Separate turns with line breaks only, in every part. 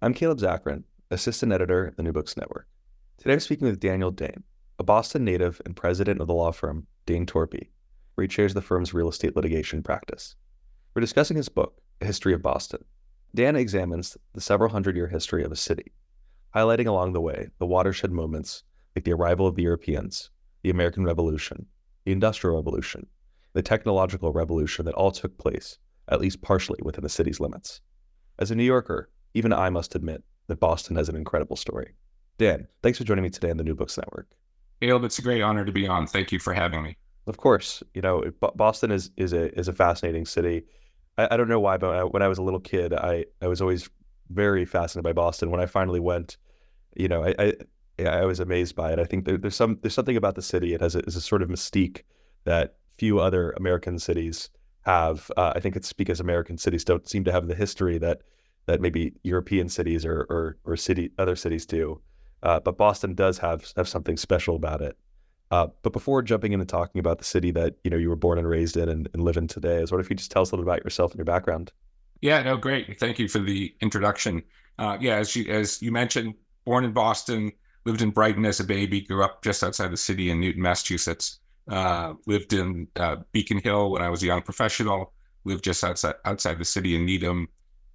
I'm Caleb Zakarin, assistant editor at the New Books Network. Today I'm speaking with Daniel Dain, a Boston native and president of the law firm Dain Torpy, where he chairs the firm's real estate litigation practice. We're discussing his book, A History of Boston. Dan examines the several hundred year history of a city, highlighting along the way the watershed moments like the arrival of the Europeans, the American Revolution, the Industrial Revolution, the technological revolution that all took place, at least partially within the city's limits. As a New Yorker, even I must admit that Boston has an incredible story. Dan, thanks for joining me today on the New Books Network.
Caleb, it's a great honor to be on. Thank you for having me.
Of course, you know Boston is is a is a fascinating city. I, I don't know why, but when I was a little kid, I I was always very fascinated by Boston. When I finally went, you know, I I, I was amazed by it. I think there, there's some there's something about the city. It has a, a sort of mystique that few other American cities have. Uh, I think it's because American cities don't seem to have the history that that maybe European cities or or, or city other cities do. Uh, but Boston does have have something special about it. Uh, but before jumping into talking about the city that you know you were born and raised in and, and live in today, is what if you just tell us a little about yourself and your background?
Yeah, no, great. Thank you for the introduction. Uh, yeah, as you as you mentioned, born in Boston, lived in Brighton as a baby, grew up just outside the city in Newton, Massachusetts. Uh, lived in uh, Beacon Hill when I was a young professional. Lived just outside outside the city in Needham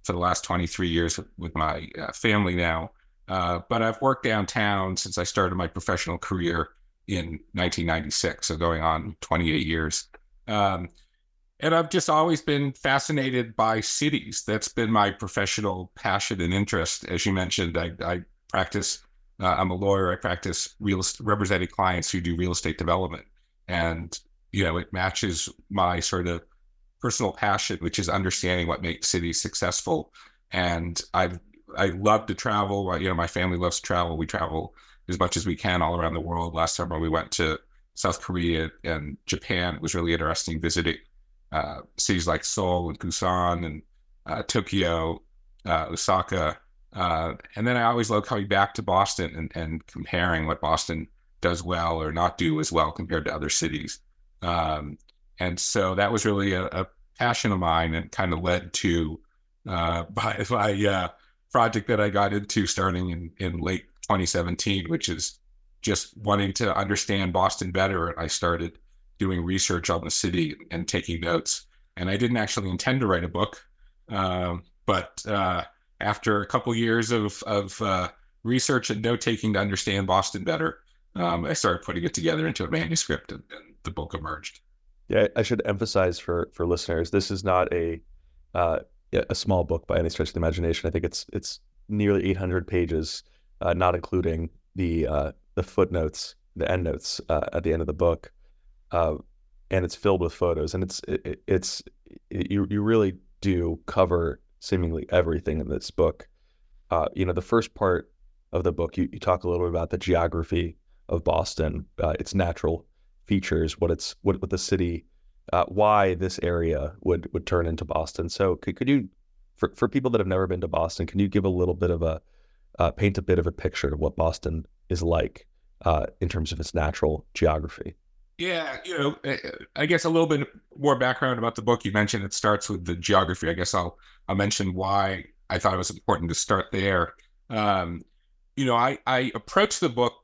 for the last 23 years with my uh, family now. Uh, but I've worked downtown since I started my professional career in 1996, so going on 28 years. Um, and I've just always been fascinated by cities. That's been my professional passion and interest. As you mentioned, I, I practice. Uh, I'm a lawyer. I practice real representing clients who do real estate development, and you know it matches my sort of personal passion, which is understanding what makes cities successful. And I I love to travel. You know, my family loves to travel. We travel as much as we can all around the world. Last summer we went to South Korea and Japan. It was really interesting visiting uh, cities like Seoul and Busan and uh, Tokyo, uh, Osaka. Uh, and then I always love coming back to Boston and, and comparing what Boston does well or not do as well compared to other cities. Um, and so that was really a, a passion of mine and kind of led to uh, by my uh, project that I got into starting in, in late 2017, which is just wanting to understand Boston better. And I started doing research on the city and taking notes. And I didn't actually intend to write a book, um, but uh, after a couple years of, of uh, research and note taking to understand Boston better, um, I started putting it together into a manuscript, and, and the book emerged.
Yeah, I should emphasize for for listeners, this is not a uh, a small book by any stretch of the imagination. I think it's it's nearly 800 pages, uh, not including the uh, the footnotes, the endnotes uh, at the end of the book, uh, and it's filled with photos. And it's it, it's it, you you really do cover seemingly everything in this book. Uh, you know, the first part of the book, you, you talk a little bit about the geography of Boston, its natural features, what it's what, what the city, uh, why this area would would turn into Boston. So could, could you, for for people that have never been to Boston, can you give a little bit of a uh, paint a bit of a picture of what Boston is like uh, in terms of its natural geography?
Yeah, you know, I guess a little bit more background about the book. You mentioned it starts with the geography. I guess I'll I'll mention why I thought it was important to start there. Um, you know, I I approached the book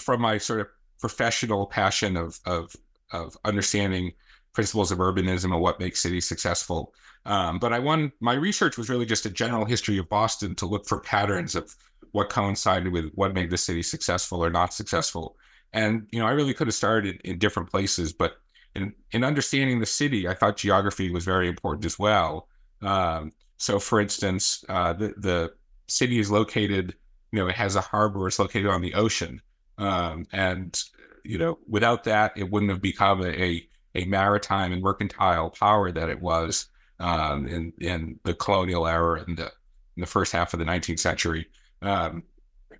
from my sort of professional passion of of of understanding principles of urbanism and what makes cities successful. Um, but I won my research was really just a general history of Boston to look for patterns of what coincided with what made the city successful or not successful. And you know, I really could have started in, in different places, but in in understanding the city, I thought geography was very important as well. Um, so, for instance, uh, the the city is located, you know, it has a harbor. It's located on the ocean, um, and you know, without that, it wouldn't have become a, a maritime and mercantile power that it was. um, in in the colonial era and the in the first half of the 19th century. Um,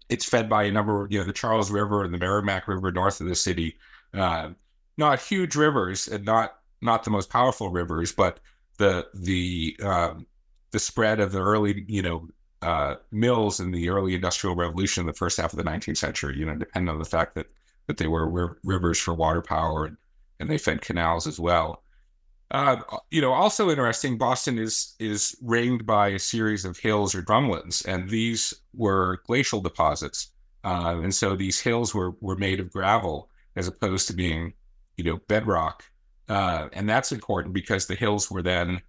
it's fed by a number you know the Charles River and the Merrimack River north of the city. Uh, not huge rivers and not not the most powerful rivers, but the the um, the spread of the early you know uh, mills in the early industrial revolution in the first half of the 19th century. You know, depending on the fact that that they were rivers for water power and, and they fed canals as well. Uh, you know, also interesting, Boston is is ringed by a series of hills or drumlins, and these were glacial deposits. Uh, and so these hills were were made of gravel as opposed to being, you know, bedrock. Uh, and that's important because the hills were then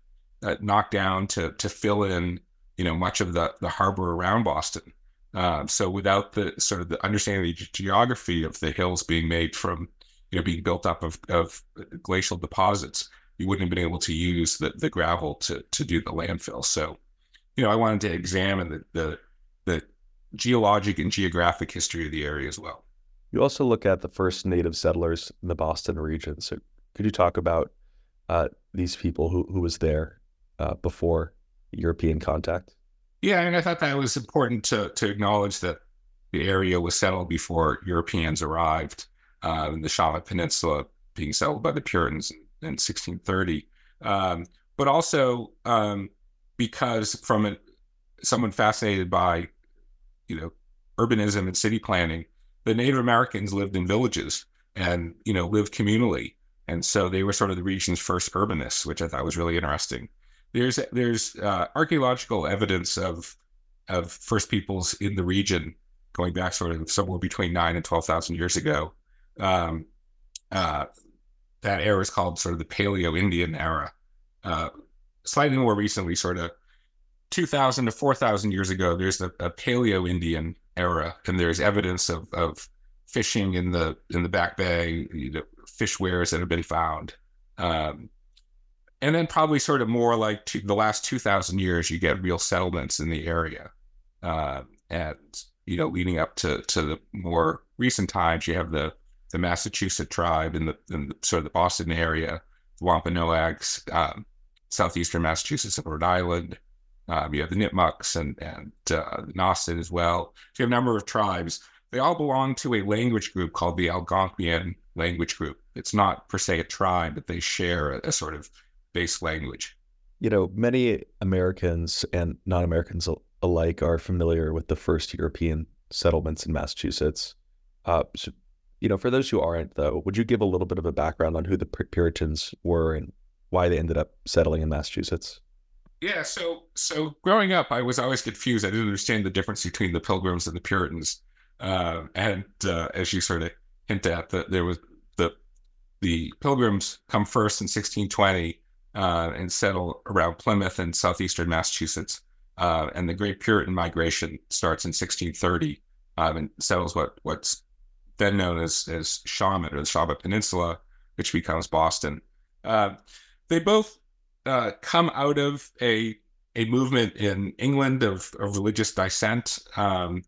uh, knocked down to to fill in, you know, much of the the harbor around Boston. Uh, so without the sort of the understanding of the geography of the hills being made from, you know, being built up of, of glacial deposits, you wouldn't have been able to use the, the gravel to to do the landfill. So, you know, I wanted to examine the, the the geologic and geographic history of the area as well.
You also look at the first native settlers in the Boston region. So, could you talk about uh, these people who who was there uh, before European contact?
Yeah, and I thought that was important to to acknowledge that the area was settled before Europeans arrived, uh, in the Shawmut Peninsula being settled by the Puritans in 1630, um, but also um, because from a, someone fascinated by, you know, urbanism and city planning, the Native Americans lived in villages and you know lived communally, and so they were sort of the region's first urbanists, which I thought was really interesting. There's there's uh, archaeological evidence of of first peoples in the region going back sort of somewhere between nine and twelve thousand years ago. Um, uh, that era is called sort of the Paleo Indian era. Uh, slightly more recently, sort of 2,000 to 4,000 years ago, there's a, a Paleo Indian era, and there's evidence of, of fishing in the in the Back Bay, you know, fish weirs that have been found. Um, and then probably sort of more like the last 2,000 years, you get real settlements in the area. Uh, and, you know, leading up to, to the more recent times, you have the the Massachusetts tribe in the, in the sort of the Boston area, the Wampanoags, um, southeastern Massachusetts and Rhode Island. Um, you have the Nipmucks and and uh, Nauset as well. So you have a number of tribes. They all belong to a language group called the Algonquian language group. It's not per se a tribe, but they share a, a sort of base language.
You know, many Americans and non-Americans alike are familiar with the first European settlements in Massachusetts. Uh, so you know, for those who aren't, though, would you give a little bit of a background on who the Puritans were and why they ended up settling in Massachusetts?
Yeah, so so growing up, I was always confused. I didn't understand the difference between the Pilgrims and the Puritans. Uh, and uh, as you sort of hint at, that there was the the Pilgrims come first in 1620 uh, and settle around Plymouth and southeastern Massachusetts, uh, and the Great Puritan Migration starts in 1630 um, and settles what what's then known as as Shawmut or the Shawmut Peninsula, which becomes Boston. Uh, they both uh, come out of a a movement in England of, of religious dissent, um,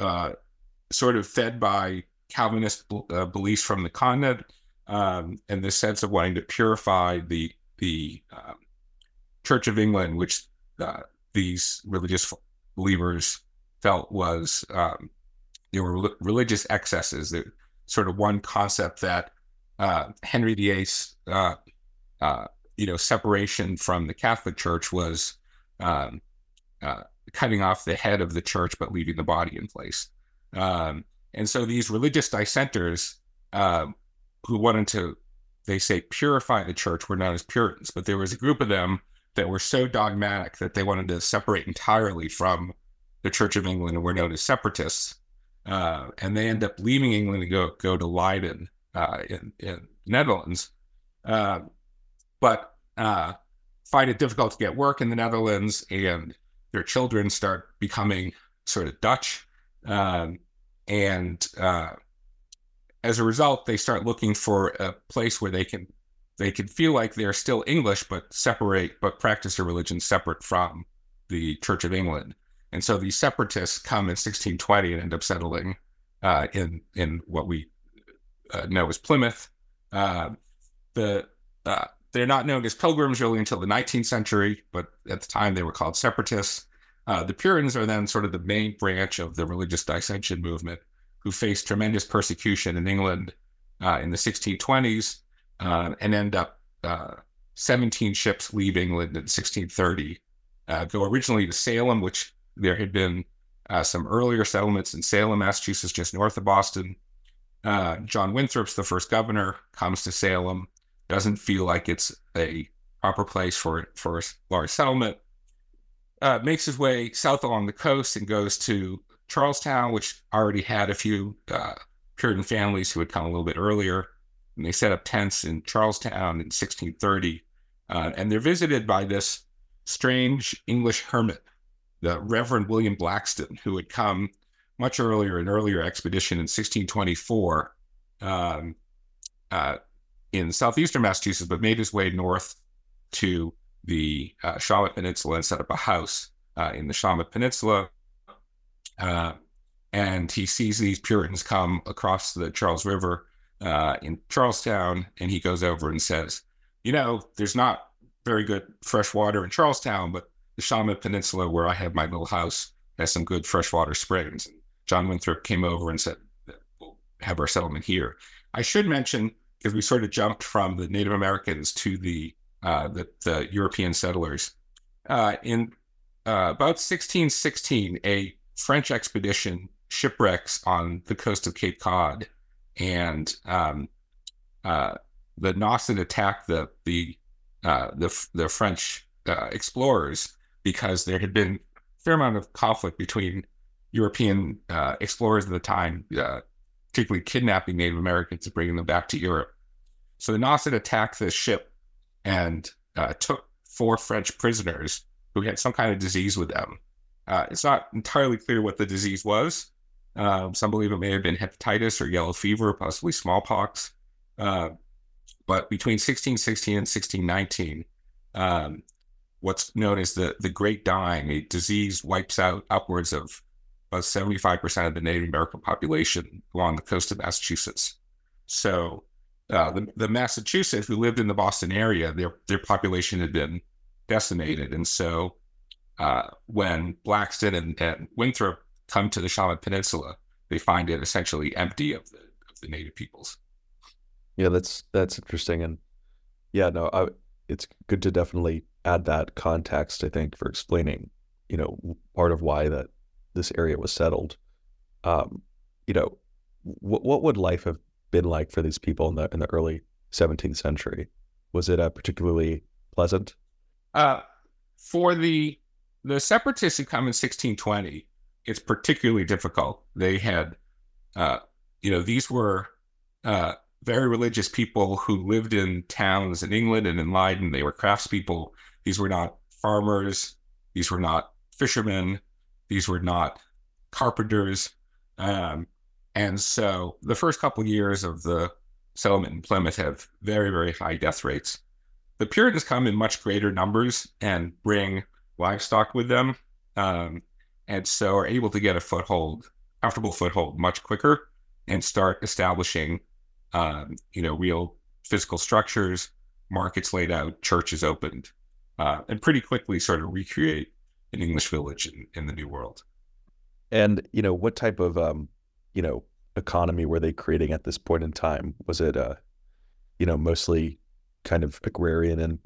uh, sort of fed by Calvinist uh, beliefs from the continent, um, and the sense of wanting to purify the the um, Church of England, which uh, these religious believers felt was um, there were religious excesses. That sort of one concept that uh, Henry VIII's uh, uh, you know separation from the Catholic Church was um, uh, cutting off the head of the church but leaving the body in place. Um, and so these religious dissenters um, who wanted to, they say, purify the church. Were known as Puritans, but there was a group of them that were so dogmatic that they wanted to separate entirely from the Church of England and were known as separatists uh, and they end up leaving England to go go to Leiden uh, in in Netherlands, uh, but uh, find it difficult to get work in the Netherlands, and their children start becoming sort of Dutch, um, and uh, as a result, they start looking for a place where they can they can feel like they're still English, but separate, but practice their religion separate from the Church of England. And so these separatists come in 1620 and end up settling uh, in in what we uh, know as Plymouth. Uh, the uh, they're not known as pilgrims really until the 19th century, but at the time they were called separatists. Uh, the Puritans are then sort of the main branch of the religious dissension movement, who faced tremendous persecution in England uh, in the 1620s uh, and end up uh, 17 ships leave England in 1630, uh, go originally to Salem, which there had been uh, some earlier settlements in Salem, Massachusetts, just north of Boston. John Winthrop's the first governor, comes to Salem, doesn't feel like it's a proper place for for a large settlement. Uh, makes his way south along the coast and goes to Charlestown, which already had a few uh, Puritan families who had come a little bit earlier. And they set up tents in Charlestown in 1630. Uh, and they're visited by this strange English hermit, the Reverend William Blackston, who had come much earlier, an earlier expedition in 1624 um, uh, in southeastern Massachusetts, but made his way north to the uh, Shawmut Peninsula and set up a house uh, in the Shawmut Peninsula. Uh, and he sees these Puritans come across the Charles River uh, in Charlestown, and he goes over and says, "You know, there's not very good fresh water in Charlestown, but the Shawmut Peninsula, where I have my little house, has some good freshwater springs." And John Winthrop came over and said, "We'll have our settlement here." I should mention because we sort of jumped from the Native Americans to the uh, the, the, European settlers. Uh, in uh, about 1616, a French expedition shipwrecks on the coast of Cape Cod, and um, uh, the Nauset attacked the the uh, the, the French uh, explorers because there had been a fair amount of conflict between European explorers at the time, particularly kidnapping Native Americans and bringing them back to Europe. So the Nauset attacked the ship and uh, took four French prisoners who had some kind of disease with them. Uh, it's not entirely clear what the disease was. Uh, some believe it may have been hepatitis or yellow fever, possibly smallpox. Uh, but between 1616 and 1619, um, what's known as the, the Great Dying, a disease wipes out upwards of about 75% of the Native American population along the coast of Massachusetts. So uh, the, the Massachusetts who lived in the Boston area, their their population had been decimated, and so uh, when Blackston and, and, Winthrop come to the Shawmut Peninsula, they find it essentially empty of the of the native peoples.
Yeah, that's that's interesting, and yeah, no, I, it's good to definitely add that context. I think for explaining, you know, part of why that this area was settled. Um, you know, what what would life have been like for these people in the in the early 17th century? Was it uh, particularly pleasant?
Uh, for the the separatists who come in 1620, it's particularly difficult. They had, uh, you know, these were uh, very religious people who lived in towns in England and in Leiden. They were craftspeople. These were not farmers. These were not fishermen. These were not carpenters. Um, and so the first couple of years of the settlement in Plymouth have very, very high death rates. The Puritans come in much greater numbers and bring livestock with them, um, and so are able to get a foothold, comfortable foothold, much quicker, and start establishing, um, you know, real physical structures, markets laid out, churches opened, uh, and pretty quickly sort of recreate an English village in, in the New World.
And you know, what type of um, you know, economy were they creating at this point in time? Was it, uh, you know, mostly kind of agrarian and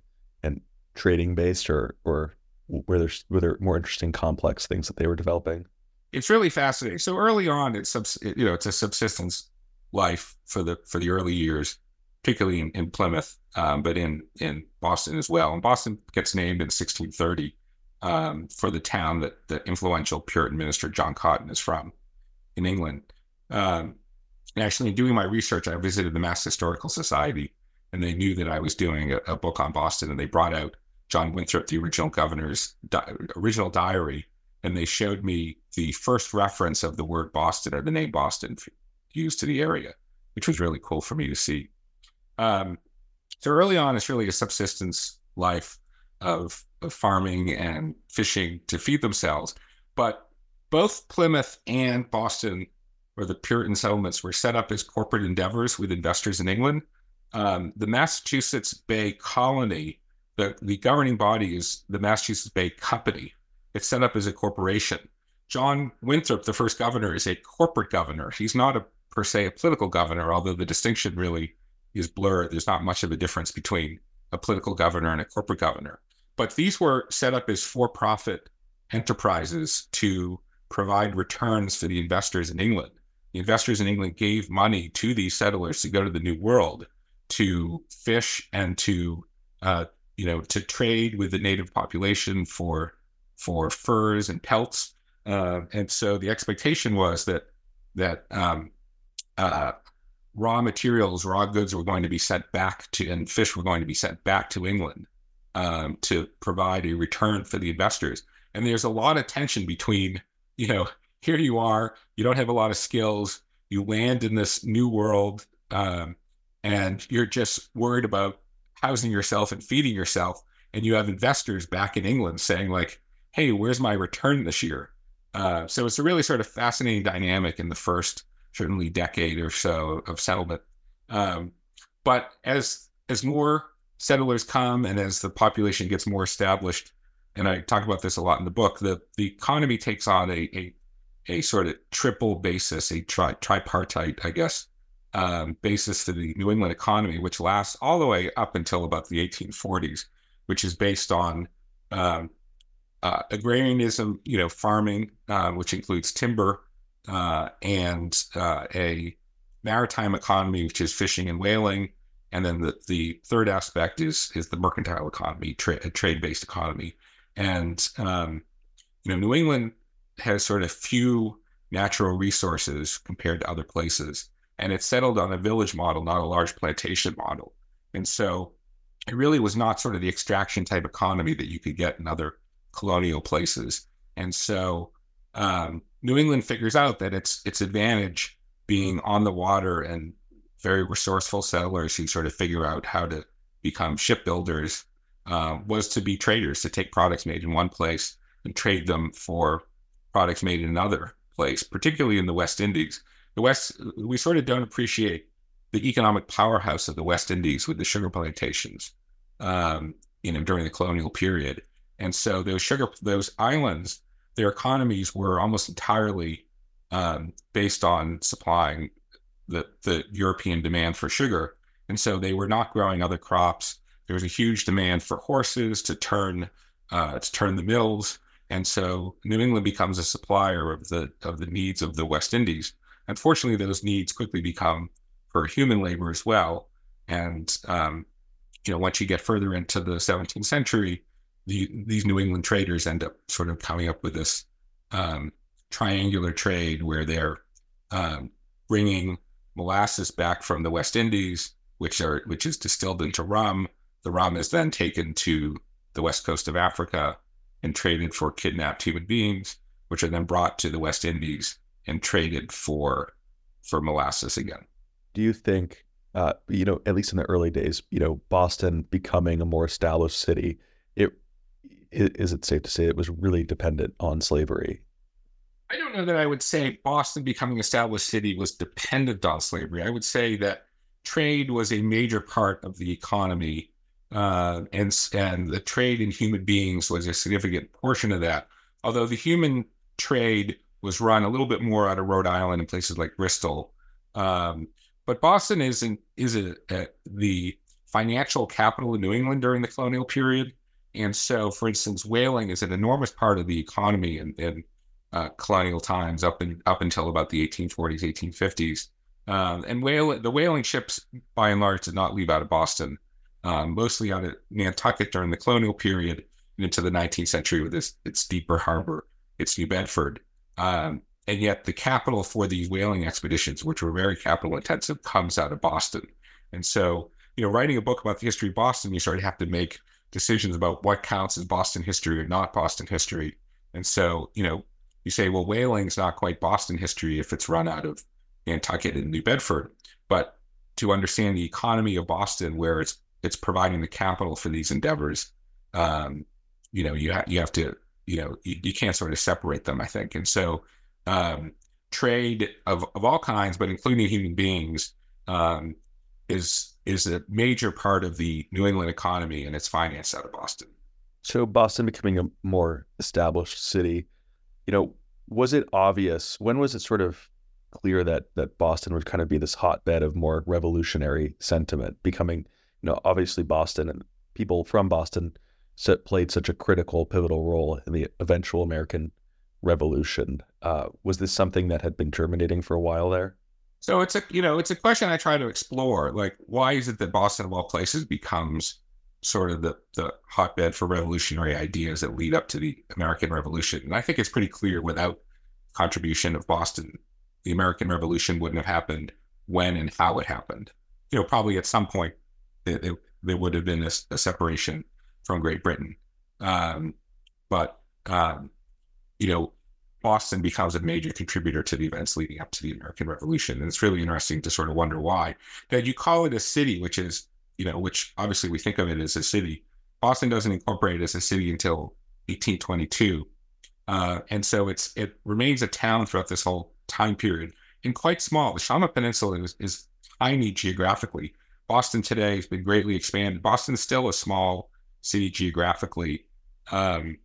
and trading based, or or were there were there more interesting, complex things that they were developing?
It's really fascinating. So early on, it's subs, you know, it's a subsistence life for the for the early years, particularly in, in Plymouth, um, but in in Boston as well. And Boston gets named in 1630 um, for the town that the influential Puritan minister John Cotton is from in England. Um, and actually, in doing my research, I visited the Mass Historical Society, and they knew that I was doing a, a book on Boston, and they brought out John Winthrop, the original governor's di- original diary, and they showed me the first reference of the word Boston or the name Boston used to the area, which was really cool for me to see. Um, so early on, it's really a subsistence life of, of farming and fishing to feed themselves. But both Plymouth and Boston where the Puritan settlements were set up as corporate endeavors with investors in England. um, the Massachusetts Bay Colony, the, the governing body is the Massachusetts Bay Company. It's set up as a corporation. John Winthrop, the first governor, is a corporate governor. He's not a per se a political governor, although the distinction really is blurred. There's not much of a difference between a political governor and a corporate governor. But these were set up as for-profit enterprises to provide returns for the investors in England. The investors in England gave money to these settlers to go to the New World to fish and to uh, you know to trade with the native population for for furs and pelts. Uh, and so the expectation was that that um, uh, raw materials, raw goods were going to be sent back to, and fish were going to be sent back to England um, to provide a return for the investors. And there's a lot of tension between, you know, here you are, you don't have a lot of skills, you land in this new world, um, and you're just worried about housing yourself and feeding yourself. And you have investors back in England saying, like, hey, where's my return this year? Uh, so it's a really sort of fascinating dynamic in the first certainly decade or so of settlement. Um, but as as more settlers come and as the population gets more established, and I talk about this a lot in the book, the the economy takes on a a, a sort of triple basis, a tri, tripartite, I guess, um, basis to the New England economy, which lasts all the way up until about the 1840s, which is based on um, uh, agrarianism, you know, farming, uh, which includes timber, uh, and uh, a maritime economy, which is fishing and whaling. And then the, the third aspect is is the mercantile economy, tra- a trade based economy. And um, you know, New England has sort of few natural resources compared to other places, and it's settled on a village model, not a large plantation model. And so, it really was not sort of the extraction type economy that you could get in other colonial places. And so, um, New England figures out that its its advantage being on the water and very resourceful settlers who sort of figure out how to become shipbuilders uh, was to be traders, to take products made in one place and trade them for products made in another place, particularly in the West Indies. The West, we sort of don't appreciate the economic powerhouse of the West Indies with the sugar plantations, um, you know, during the colonial period. And so those sugar, those islands their economies were almost entirely um, based on supplying the, the European demand for sugar. And so they were not growing other crops. There was a huge demand for horses to turn uh, to turn the mills, and so New England becomes a supplier of the of the needs of the West Indies. Unfortunately, those needs quickly become for human labor as well. And um, you know, once you get further into the 17th century, the, these New England traders end up sort of coming up with this um, triangular trade where they're um, bringing molasses back from the West Indies, which are which is distilled into rum. The rum is then taken to the west coast of Africa and traded for kidnapped human beings, which are then brought to the West Indies and traded for for molasses again.
Do you think, uh, you know, at least in the early days, you know, Boston becoming a more established city, it is it safe to say it was really dependent on slavery?
I don't know that I would say Boston becoming established city was dependent on slavery. I would say that trade was a major part of the economy, uh, and and the trade in human beings was a significant portion of that. Although the human trade was run a little bit more out of Rhode Island and places like Bristol, um, but Boston is not is a, a, the financial capital of New England during the colonial period. And so, for instance, whaling is an enormous part of the economy in, in uh, colonial times up in, up until about the 1840s, 1850s. Um, and whale, the whaling ships, by and large, did not leave out of Boston, um, mostly out of Nantucket during the colonial period and into the 19th century with its, its deeper harbor, its New Bedford. Um, and yet, the capital for these whaling expeditions, which were very capital intensive, comes out of Boston. And so, you know, writing a book about the history of Boston, you sort of have to make decisions about what counts as Boston history or not Boston history. And so, you know, you say, well, whaling's not quite Boston history if it's run out of Nantucket and New Bedford. But to understand the economy of Boston, where it's it's providing the capital for these endeavors, um, you know, you have you have to, you know, you, you, can't sort of separate them. I think, and so um, trade of of all kinds, but including human beings, um, is is a major part of the New England economy and it's financed out of Boston.
So Boston becoming a more established city, you know, was it obvious? When was it sort of clear that that Boston would kind of be this hotbed of more revolutionary sentiment, becoming, you know, obviously Boston and people from Boston played such a critical, pivotal role in the eventual American Revolution. Uh, was this something that had been germinating for a while there?
So it's a you know it's a question I try to explore. Like, why is it that Boston, of all places, becomes sort of the the hotbed for revolutionary ideas that lead up to the American Revolution? And I think it's pretty clear without contribution of Boston, the American Revolution wouldn't have happened when and how it happened. You know, probably at some point there, there would have been a, a, separation from Great Britain, um, but um, you know, Boston becomes a major contributor to the events leading up to the American Revolution. And it's really interesting to sort of wonder why. That you call it a city, which is, you know, which obviously we think of it as a city. Boston doesn't incorporate as a city until 1822. Uh, and so it's it remains a town throughout this whole time period and quite small. The Shawmut Peninsula is, is tiny geographically. Boston today has been greatly expanded. Boston is still a small city geographically. Um,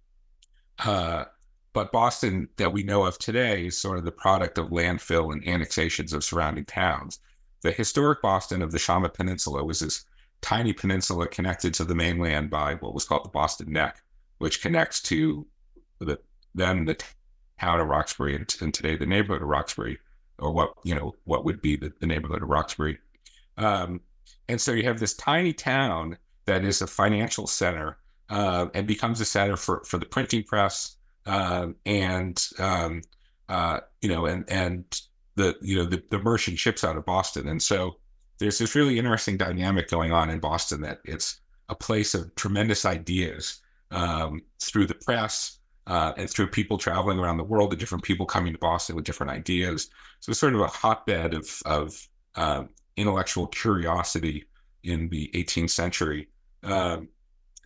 uh, but Boston that we know of today is sort of the product of landfill and annexations of surrounding towns. The historic Boston of the Shawmut Peninsula was this tiny peninsula connected to the mainland by what was called the Boston Neck, which connects to the then the town of Roxbury and, and today the neighborhood of Roxbury, or what you know what would be the, the neighborhood of Roxbury. Um, and so you have this tiny town that is a financial center uh, and becomes a center for for the printing press um, and um, uh, you know, and and the you know the, the merchant ships out of Boston, and so there's this really interesting dynamic going on in Boston that it's a place of tremendous ideas um, through the press uh, and through people traveling around the world, the different people coming to Boston with different ideas. So it's sort of a hotbed of of uh, intellectual curiosity in the 18th century. Um,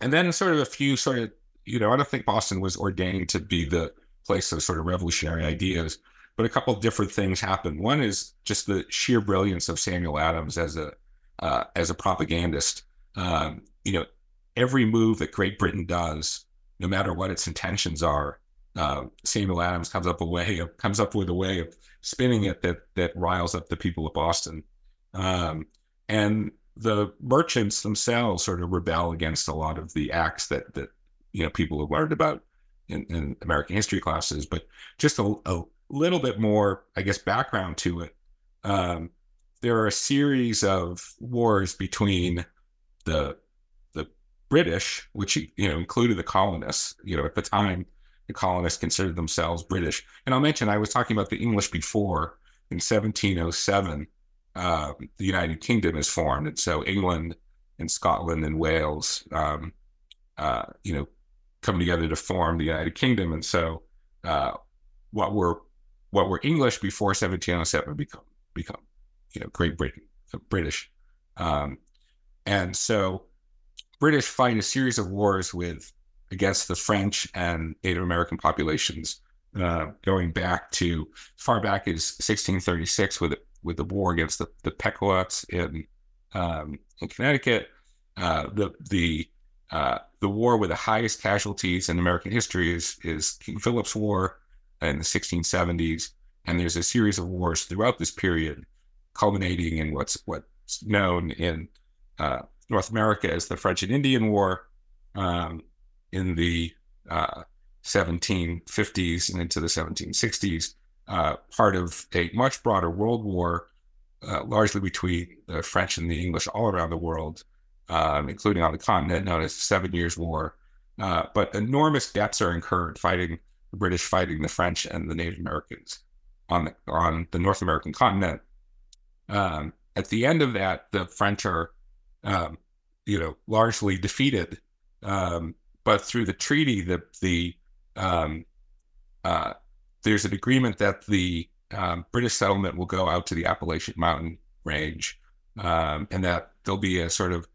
and then sort of a few sort of you know, I don't think Boston was ordained to be the place of sort of revolutionary ideas, but a couple different things happened. One is just the sheer brilliance of Samuel Adams as a uh, as a propagandist. Um, you know, every move that Great Britain does, no matter what its intentions are, uh, Samuel Adams comes up a way of, comes up with a way of spinning it that that riles up the people of Boston. Um, and the merchants themselves sort of rebel against a lot of the acts that that you know people have learned about in, in American history classes, but just a, a, little bit more, I guess, background to it. Um, there are a series of wars between the the British, which you know included the colonists. You know, at the time, the colonists considered themselves British. And I'll mention I was talking about the English before. In 1707, uh, the United Kingdom is formed, and so England and Scotland and Wales, um, uh, you know, come together to form the United Kingdom. And so, uh, what were what were English before 1707 become become you know Great Britain, British, um, and so British fight a series of wars with against the French and Native American populations, uh, going back to far back as 1636 with with the war against the, the Pequots in um, in Connecticut. Uh, the the uh, the war with the highest casualties in American history is is King Philip's War in the 1670s, and there's a series of wars throughout this period, culminating in what's what's known in uh, North America as the French and Indian War um, in the uh, 1750s and into the 1760s, uh, part of a much broader world war, uh, largely between the French and the English all around the world um, including on the continent, known as the Seven Years' War. Uh, but enormous debts are incurred fighting the British, fighting the French and the Native Americans on the on the North American continent. Um, at the end of that, the French are, um, you know, largely defeated. Um, but through the treaty, the the um, uh, there's an agreement that the um, British settlement will go out to the Appalachian Mountain Range, and that there'll be a sort of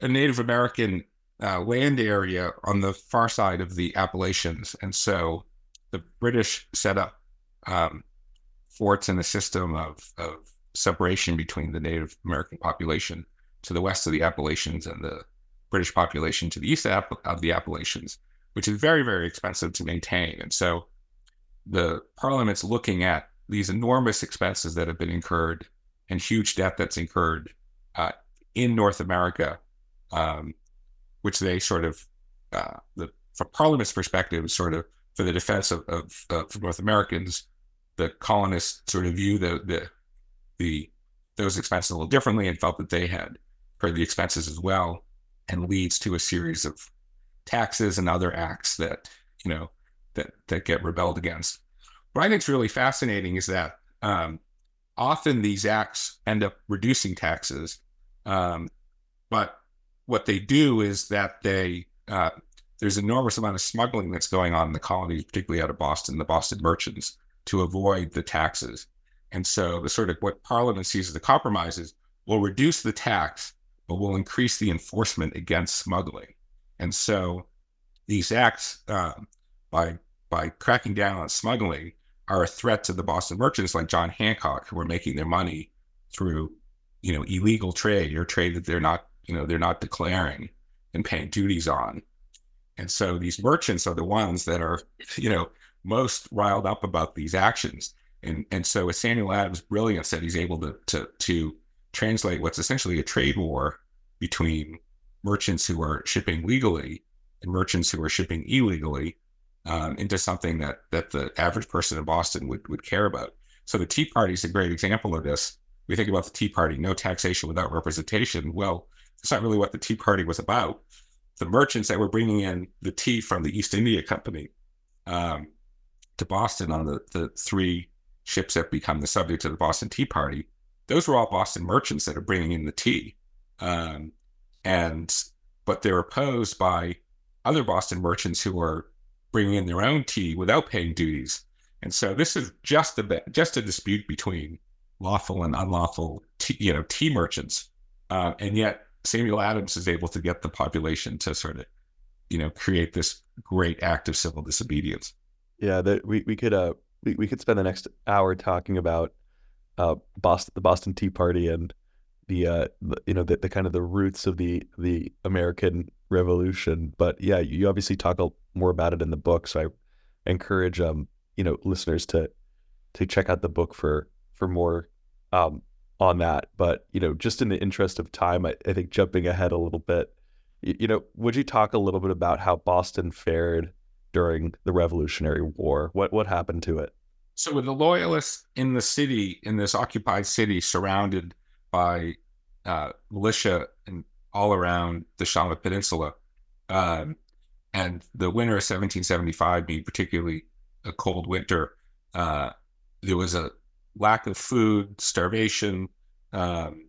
a Native American uh, land area on the far side of the Appalachians. And so the British set up um, forts in a system of, of separation between the Native American population to the west of the Appalachians and the British population to the east of the Appalachians, which is very, very expensive to maintain. And so the parliament's looking at these enormous expenses that have been incurred and huge debt that's incurred uh, in North America, um, which they sort of, uh, the, from Parliament's perspective, sort of for the defense of, of, of North Americans, the colonists sort of view the, the the those expenses a little differently and felt that they had heard the expenses as well, and leads to a series of taxes and other acts that you know that that get rebelled against. What I think is really fascinating is that um, often these acts end up reducing taxes, um, but what they do is that they uh, there's enormous amount of smuggling that's going on in the colonies, particularly out of Boston, the Boston merchants, to avoid the taxes. And so the sort of what Parliament sees as the compromise is we'll reduce the tax, but we'll increase the enforcement against smuggling. And so these acts, uh, by by cracking down on smuggling, are a threat to the Boston merchants like John Hancock, who are making their money through, you know, illegal trade or trade that they're not, you know, they're not declaring and paying duties on. And so these merchants are the ones that are, you know, most riled up about these actions. And and so with Samuel Adams' brilliance that he's able to to to translate what's essentially a trade war between merchants who are shipping legally and merchants who are shipping illegally um, into something that that the average person in Boston would would care about. So the Tea Party is a great example of this. We think about the Tea Party, no taxation without representation. Well, it's not really what the Tea Party was about. The merchants that were bringing in the tea from the East India Company um, to Boston on the, the three ships that become the subject of the Boston Tea Party, those were all Boston merchants that are bringing in the tea. Um, and, but they're opposed by other Boston merchants who are bringing in their own tea without paying duties. And so this is just a just a dispute between lawful and unlawful, tea, you know, tea merchants. Uh, and yet Samuel Adams is able to get the population to sort of, you know, create this great act of civil disobedience.
Yeah, that we we could uh we, we could spend the next hour talking about uh, Boston, the Boston Tea Party, and the, uh, the you know the, the, kind of the roots of the the American Revolution. But yeah, you obviously talk more about it in the book, so I encourage um you know listeners to to check out the book for for more um on that. But you know, just in the interest of time, I, I think jumping ahead a little bit, you, you know, would you talk a little bit about how Boston fared during the Revolutionary War? What what happened to it?
So, with the loyalists in the city, in this occupied city, surrounded by uh, militia and all around the Shawmut Peninsula, um, and the winter of 1775 being particularly a cold winter, uh, there was a lack of food, starvation, um,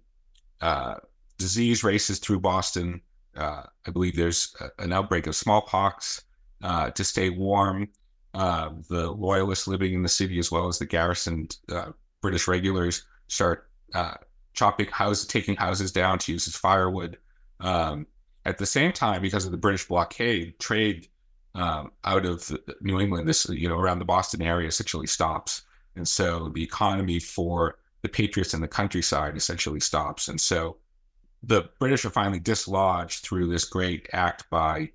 uh, disease races through Boston. Uh, I believe there's a, an outbreak of smallpox uh, to stay warm. Uh, the loyalists living in the city, as well as the garrisoned uh, British regulars, start uh, chopping houses, taking houses down to use as firewood. Um, at the same time, because of the British blockade, trade um, out of New England, this you know around the Boston area, essentially stops, and so the economy for the patriots in the countryside essentially stops. And so the British are finally dislodged through this great act by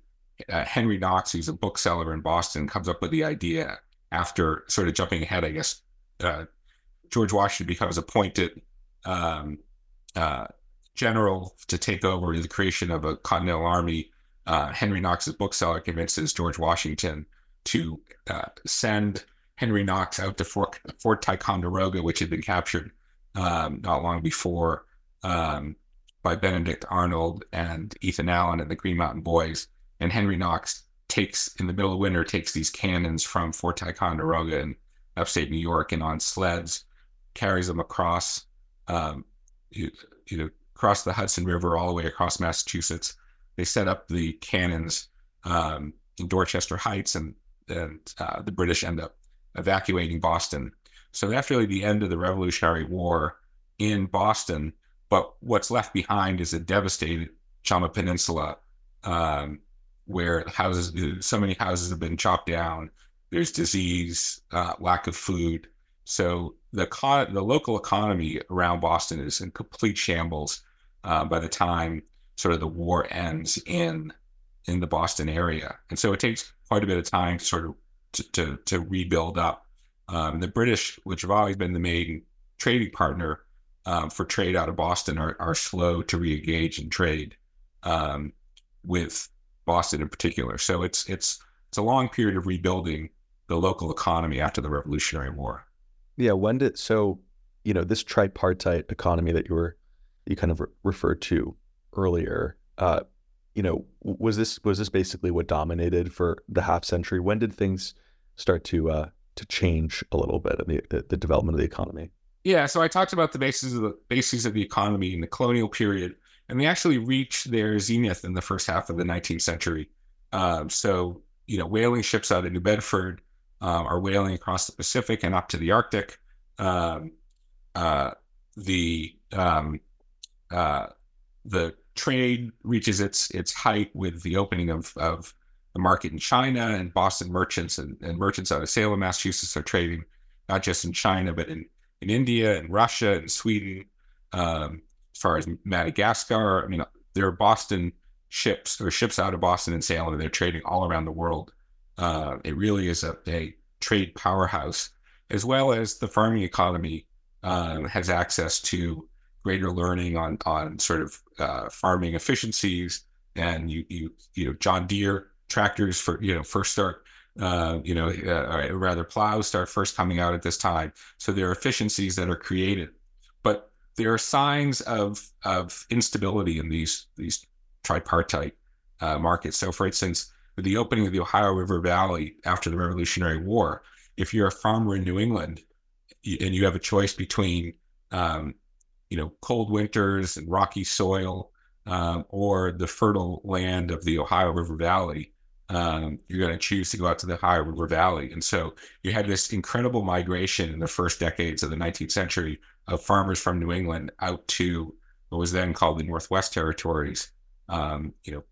uh, Henry Knox, who's a bookseller in Boston, comes up with the idea after sort of jumping ahead, I guess. Uh, George Washington becomes appointed um, uh, general to take over the creation of a Continental Army. Uh, Henry Knox's bookseller convinces George Washington to uh, send Henry Knox out to Fort, Fort Ticonderoga, which had been captured um, not long before um, by Benedict Arnold and Ethan Allen and the Green Mountain Boys and Henry Knox takes in the middle of winter takes these cannons from Fort Ticonderoga in upstate New York and on sleds carries them across um, you, you know across the Hudson River all the way across Massachusetts. They set up the cannons um, in Dorchester Heights, and and uh, the British end up evacuating Boston. So that's really the end of the Revolutionary War in Boston. But what's left behind is a devastated Shawmut Peninsula um, where houses, so many houses have been chopped down. There's disease, uh, lack of food. So the the local economy around Boston is in complete shambles. uh, by the time sort of the war ends in in the Boston area, and so it takes quite a bit of time to sort of to to, to rebuild up. Um, the British, which have always been the main trading partner um, for trade out of Boston, are, are slow to re-engage in trade um, with Boston in particular. So it's it's it's a long period of rebuilding the local economy after the Revolutionary War.
Yeah, when did so you know this tripartite economy that you were you kind of re- referred to earlier? Uh, you know, was this was this basically what dominated for the half century? When did things start to uh, to change a little bit in the, the, the development of the economy?
Yeah, so I talked about the bases of the bases of the economy in the colonial period, and they actually reached their zenith in the first half of the 19th century. Um, so you know, whaling ships out of New Bedford um, are whaling across the Pacific and up to the Arctic. Um, uh, the um, uh, the trade reaches its its height with the opening of of the market in China and Boston merchants and, and merchants out of Salem, Massachusetts are trading not just in China but in in India and Russia and Sweden. Um, as far as Madagascar, I mean, there are Boston ships or ships out of Boston and Salem, and they're trading all around the world. Uh, it really is a, a, trade powerhouse, as well as the farming economy uh, has access to greater learning on on sort of uh, farming efficiencies. And you you you know John Deere tractors for you know first start uh, you know uh, rather plows start first coming out at this time. So there are efficiencies that are created, but there are signs of of instability in these these tripartite uh, market. So, for instance, with the opening of the Ohio River Valley after the Revolutionary War, if you're a farmer in New England and you have a choice between, um, you know, cold winters and rocky soil um, or the fertile land of the Ohio River Valley, um, you're going to choose to go out to the Ohio River Valley. And so you had this incredible migration in the first decades of the 19th century of farmers from New England out to what was then called the Northwest Territories um, you know,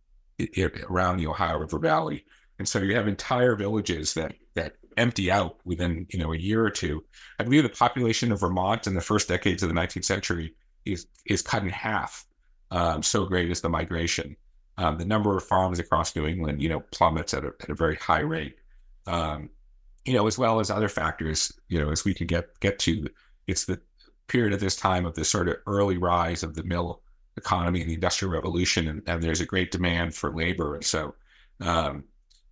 around the Ohio River Valley. And so you have entire villages that that empty out within you know a year or two. I believe the population of Vermont in the first decades of the 19th century is is cut in half. Um, so great is the migration. Um, the number of farms across New England, you know, plummets at a, at a very high rate. Um, you know, as well as other factors, you know, as we can get get to, it's the period at this time of the sort of early rise of the mill economy and the industrial revolution, and, and there's a great demand for labor. And so, um,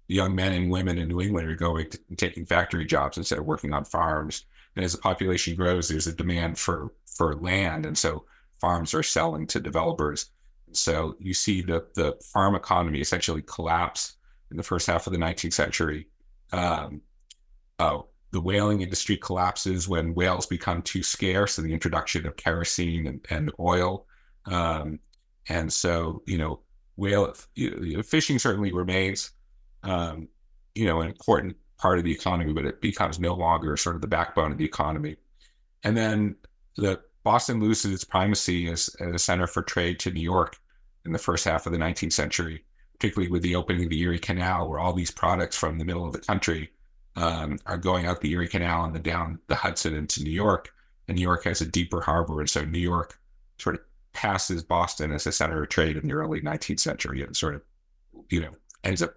young men and women in New England are going to, taking factory jobs instead of working on farms. And as the population grows, there's a demand for for land, and so farms are selling to developers. So you see the the farm economy essentially collapse in the first half of the 19th century. Um, oh, the whaling industry collapses when whales become too scarce, and the introduction of kerosene and, and oil um, and so, you know, whale you know, fishing certainly remains, um, you know, an important part of the economy, but it becomes no longer sort of the backbone of the economy. And then the Boston loses its primacy as, as a center for trade to New York in the first half of the 19th century, particularly with the opening of the Erie Canal, where all these products from the middle of the country um, are going out the Erie Canal and then down the Hudson into New York. And New York has a deeper harbor, and so New York sort of passes Boston as a center of trade in the early 19th century and sort of, you know, ends up,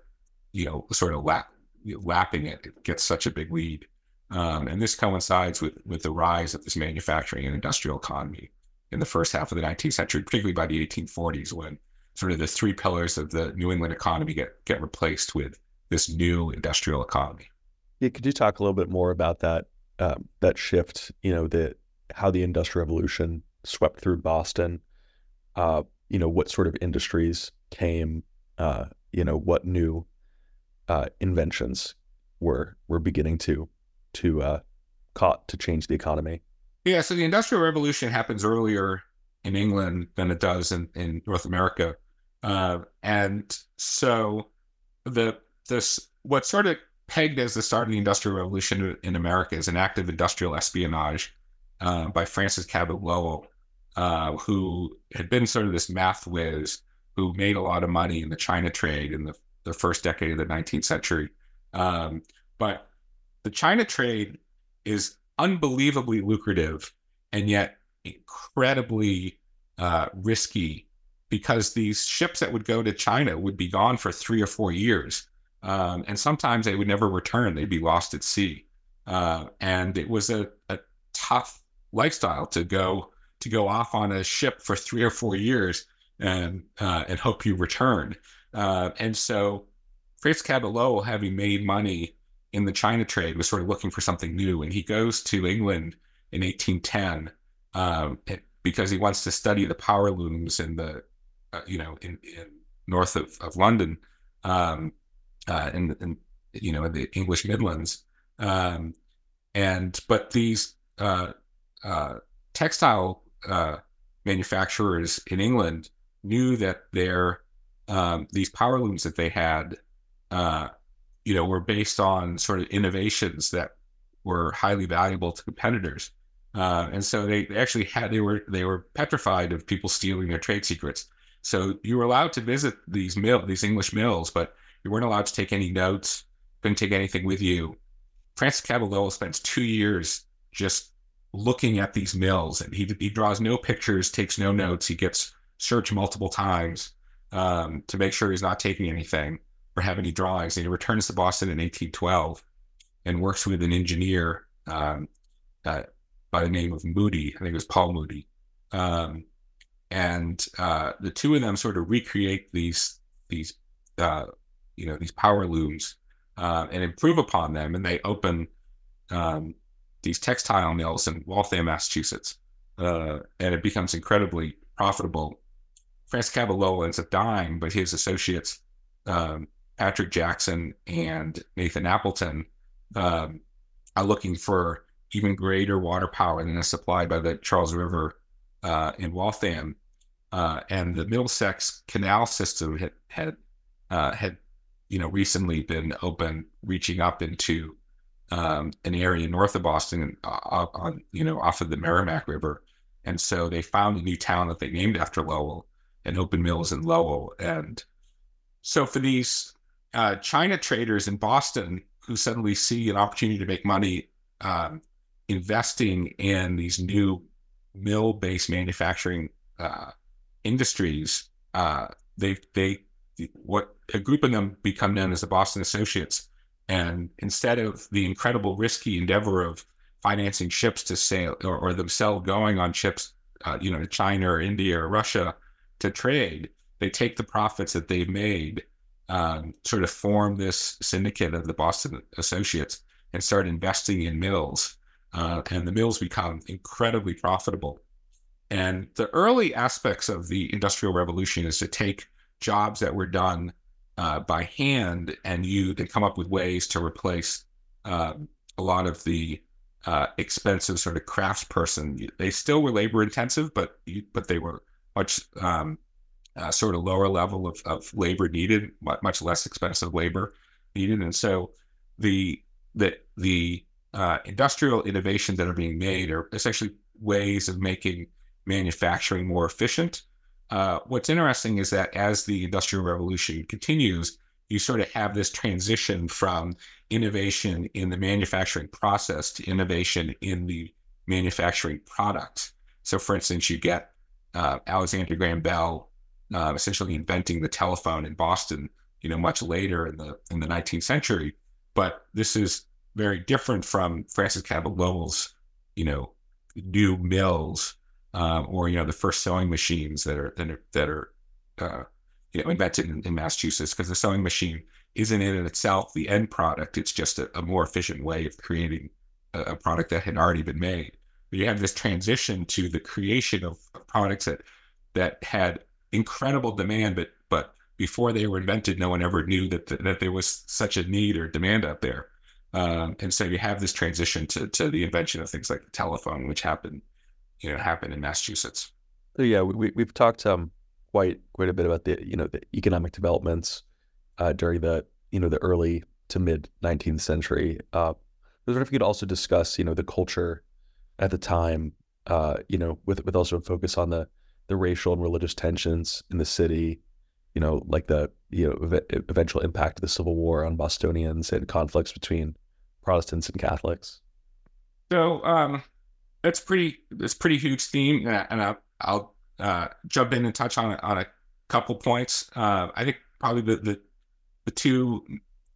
you know, sort of lap, lapping it. It gets such a big lead. Um, and this coincides with, with the rise of this manufacturing and industrial economy in the first half of the 19th century, particularly by the 1840s, when sort of the three pillars of the New England economy get, get replaced with this new industrial economy.
Yeah, could you talk a little bit more about that um, that shift? You know, the how the Industrial Revolution swept through Boston. Uh, you know, what sort of industries came? Uh, you know, what new uh, inventions were were beginning to to uh, caught to change the economy?
Yeah, so the Industrial Revolution happens earlier in England than it does in, in North America, uh, and so the this what sort of pegged as the start of the Industrial Revolution in America is an active industrial espionage uh, by Francis Cabot Lowell, uh, who had been sort of this math whiz who made a lot of money in the China trade in the, the first decade of the 19th century. Um, but the China trade is unbelievably lucrative and yet incredibly uh, risky because these ships that would go to China would be gone for three or four years. Um, and sometimes they would never return, they'd be lost at sea. Uh, and it was a, a tough lifestyle to go to go off on a ship for three or four years and uh, and hope you return. Uh, and so Cabot Lowell, having made money in the China trade, was sort of looking for something new, and he goes to England in 1810 um, because he wants to study the power looms in the uh, you know, in, in, north of, of London, um, uh, in, in, you know, in the English Midlands. Um, and, but these uh, uh textile uh, manufacturers in England knew that their, um, these power looms that they had, uh, you know, were based on sort of innovations that were highly valuable to competitors. Uh, and so they, actually had they were they were petrified of people stealing their trade secrets. So you were allowed to visit these mill, these English mills, but you weren't allowed to take any notes, couldn't take anything with you. Francis Lowell spends two years just looking at these mills, and he he draws no pictures, takes no notes. He gets searched multiple times um, to make sure he's not taking anything or have any drawings. And he returns to Boston in 1812 and works with an engineer um, uh, by the name of Moody. I think it was Paul Moody. Um, and uh, the two of them sort of recreate these these uh, you know these power looms uh, and improve upon them, and they open um, these textile mills in Waltham, Massachusetts, uh, and it becomes incredibly profitable. Francis Lowell ends up dying, but his associates um, Patrick Jackson and Nathan Appleton um, are looking for even greater water power than is supplied by the Charles River uh, in Waltham, uh, and the Middlesex Canal system had had uh, had you know recently been open, reaching up into um, an area north of Boston, uh, on you know off of the Merrimack River, and so they found a new town that they named after Lowell and opened mills in Lowell, and so for these uh, China traders in Boston who suddenly see an opportunity to make money um, investing in these new mill-based manufacturing uh, industries, uh, they they what a group of them become known as the Boston Associates, and instead of the incredible risky endeavor of financing ships to sail or, or themselves going on ships, uh, you know, to China or India or Russia to trade, they take the profits that they've made, um, sort of form this syndicate of the Boston Associates and start investing in mills, uh, and the mills become incredibly profitable. And the early aspects of the Industrial Revolution is to take jobs that were done uh, by hand and you can come up with ways to replace uh, a lot of the uh, expensive sort of craftsperson. They still were labor intensive, but but they were much um, uh, sort of lower level of, of labor needed, much less expensive labor needed, and so the the the uh, industrial innovations that are being made are essentially ways of making manufacturing more efficient. Uh, what's interesting is that as the Industrial Revolution continues, you sort of have this transition from innovation in the manufacturing process to innovation in the manufacturing product. So, for instance, you get uh, Alexander Graham Bell uh, essentially inventing the telephone in Boston, you know, much later in the in the 19th century. But this is very different from Francis Cabot Lowell's, you know, new mills um, or you know the first sewing machines that are that are, that are uh, you know invented in, in Massachusetts because the sewing machine isn't in itself the end product; it's just a, a more efficient way of creating a, a, product that had already been made. But you have this transition to the creation of products that that had incredible demand, but but before they were invented, no one ever knew that that there was such a need or demand out there. Um, and so you have this transition to to the invention of things like the telephone, which happened you know happen in Massachusetts.
So yeah, we we've talked um quite quite a bit about the you know the economic developments uh, during the you know the early to mid 19th century. Uh, I was wondering if you could also discuss you know the culture at the time, uh, you know, with with also a focus on the the racial and religious tensions in the city, you know, like the you know ev- eventual impact of the Civil War on Bostonians and conflicts between Protestants and Catholics.
So, um, that's pretty that's pretty huge theme, and, I, will uh, jump in and touch on on a couple points. Uh, I think probably the, the the two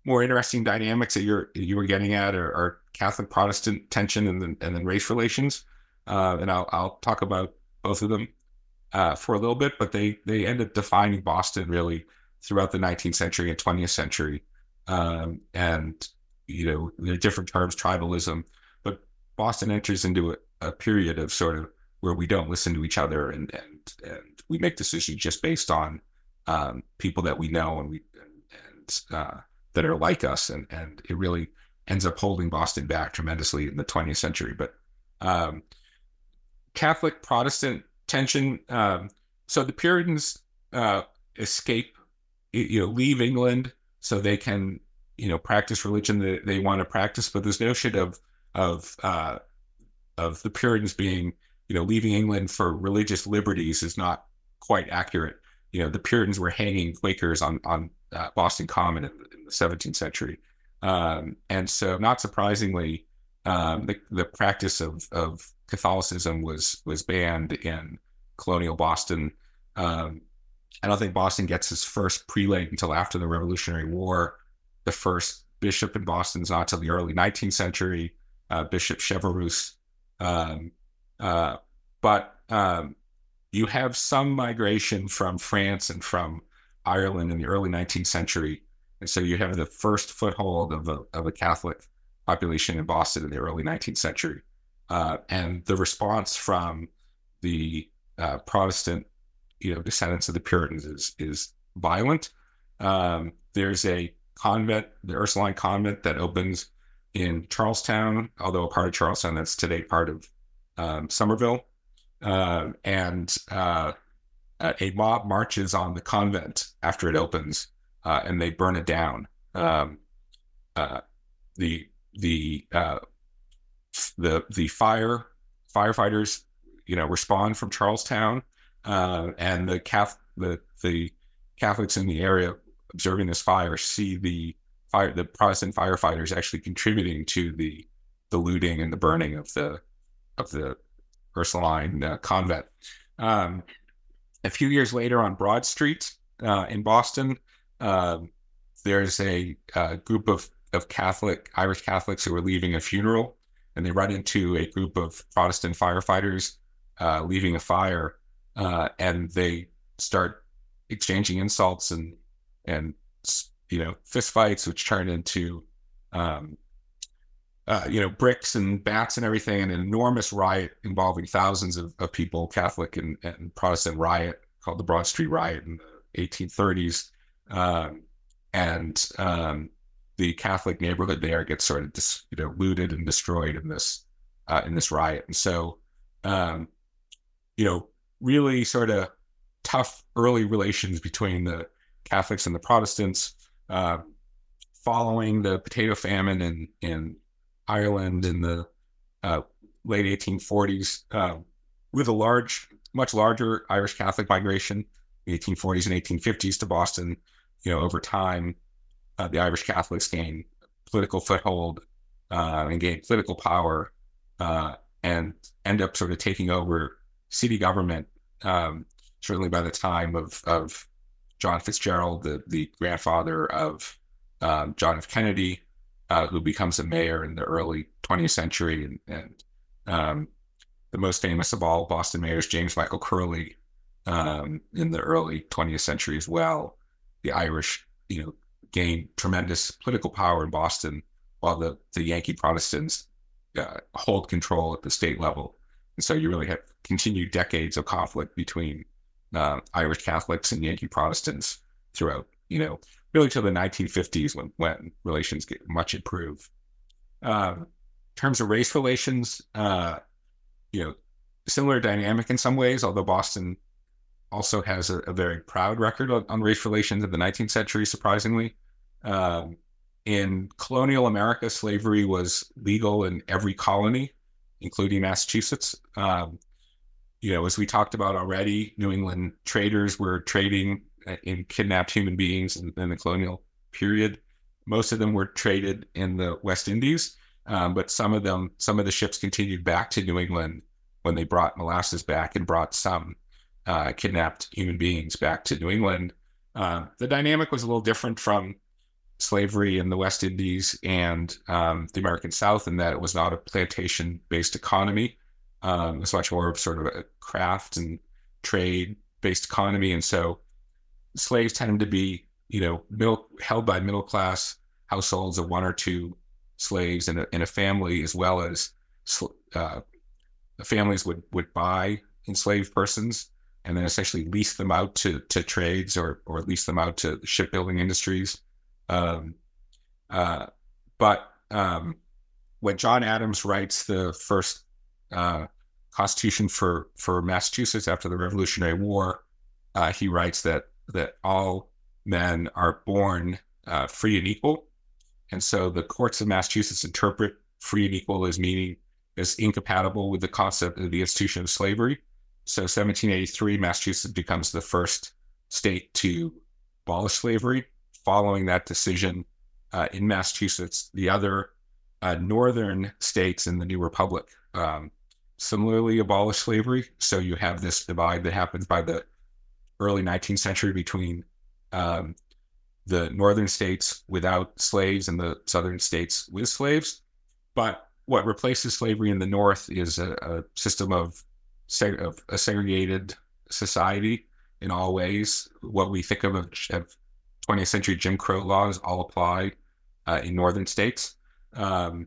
more interesting dynamics that you're you were getting at are, are Catholic Protestant tension and then and then race relations. Uh, and I'll I'll talk about both of them uh, for a little bit, but they they end up defining Boston really throughout the 19th century and 20th century. Um, and you know, there are different terms, tribalism, but Boston enters into a, a period of sort of where we don't listen to each other and and and we make decisions just based on um, people that we know and we and, uh, that are like us, and and it really ends up holding Boston back tremendously in the 20th century. But um, Catholic Protestant tension. Um, so the Puritans uh, escape, you know, leave England so they can, you know, practice religion that they want to practice. But this notion of of uh, of the Puritans being, you know, leaving England for religious liberties is not quite accurate. You know, the Puritans were hanging Quakers on on uh, Boston Common in, in, the 17th century, um, and so not surprisingly, um, the the practice of of Catholicism was was banned in colonial Boston. Um, I don't think Boston gets its first prelate until after the Revolutionary War. The first bishop in Boston is not until the early 19th century, uh, Bishop Cheverus. Um, uh, but um, you have some migration from France and from Ireland in the early 19th century. And so you have the first foothold of a, of a Catholic population in Boston in the early 19th century. Uh, and the response from the uh, Protestant, you know, descendants of the Puritans is is violent. Um, there's a convent, the Ursuline convent, that opens in Charlestown, although a part of Charlestown that's today part of um, Somerville, uh, and uh, a mob marches on the convent after it opens, uh, and they burn it down. Um, uh, the the uh, the the fire firefighters, you know, respond from Charlestown, uh, and the Catholic the the Catholics in the area observing this fire see the fire the Protestant firefighters actually contributing to the the looting and the burning of the of the Ursuline uh, convent. Um, a few years later, on Broad Street uh, in Boston, uh, there's a, a, uh, group of of Catholic Irish Catholics who are leaving a funeral, and they run into a group of Protestant firefighters uh, leaving a fire, uh, and they start exchanging insults and and you know fistfights, which turn into um, uh, you know bricks and bats and everything, and an enormous riot involving thousands of, of people, Catholic and, and Protestant riot called the Broad Street Riot in the 1830s. Um, and um, the Catholic neighborhood there gets sort of dis, you know looted and destroyed in this uh, in this riot. And so, um, you know, really sort of tough early relations between the Catholics and the Protestants. Uh, following the potato famine in in Ireland in the uh, late 1840s, uh, with a large, much larger Irish Catholic migration, the 1840s and 1850s to Boston. You know, over time, uh, the Irish Catholics gain political foothold uh, and gain political power and end up sort of taking over city government. Um, certainly by the time of, of John Fitzgerald, the, the grandfather of um, John F. Kennedy, uh, who becomes a mayor in the early 20th century. And, and um, the most famous of all Boston mayors, James Michael Curley, um, in the early 20th century as well. The Irish, you know, gained tremendous political power in Boston, while the, the Yankee Protestants uh, hold control at the state level. And so you really have continued decades of conflict between uh, Irish Catholics and Yankee Protestants throughout, you know, really till the 1950s when, when relations get much improved. Uh, in terms of race relations, uh, you know, similar dynamic in some ways, although Boston also has a, a very proud record on, on, race relations in the 19th century, surprisingly. Um, in colonial America, slavery was legal in every colony, including Massachusetts. Um, you know, as we talked about already, New England traders were trading uh, in kidnapped human beings in, in the colonial period. Most of them were traded in the West Indies, um, but some of them, some of the ships continued back to New England when they brought molasses back and brought some uh, kidnapped human beings back to New England. Uh, the dynamic was a little different from slavery in the West Indies and um, the American South in that it was not a plantation based economy. Um, it's much more of sort of a craft and trade based economy. And so slaves tended to be, you know, middle, held by middle class households of one or two slaves in a, in a family, as well as uh, families would, would buy enslaved persons and then essentially lease them out to, to trades or, or lease them out to shipbuilding industries. Um, uh, but um, when John Adams writes the first uh, Constitution for for Massachusetts after the Revolutionary War, uh, he writes that that all men are born uh, free and equal, and so the courts of Massachusetts interpret free and equal as meaning as incompatible with the concept of the institution of slavery. So 1783, Massachusetts becomes the first state to abolish slavery. Following that decision uh, in Massachusetts, the other uh, northern states in the new republic um, similarly abolished slavery. So you have this divide that happens by the early 19th century between um, the northern states without slaves and the southern states with slaves. But what replaces slavery in the north is a, a system of, seg- of a segregated society in all ways. What we think of as 20th century Jim Crow laws all apply uh, in northern states. Um,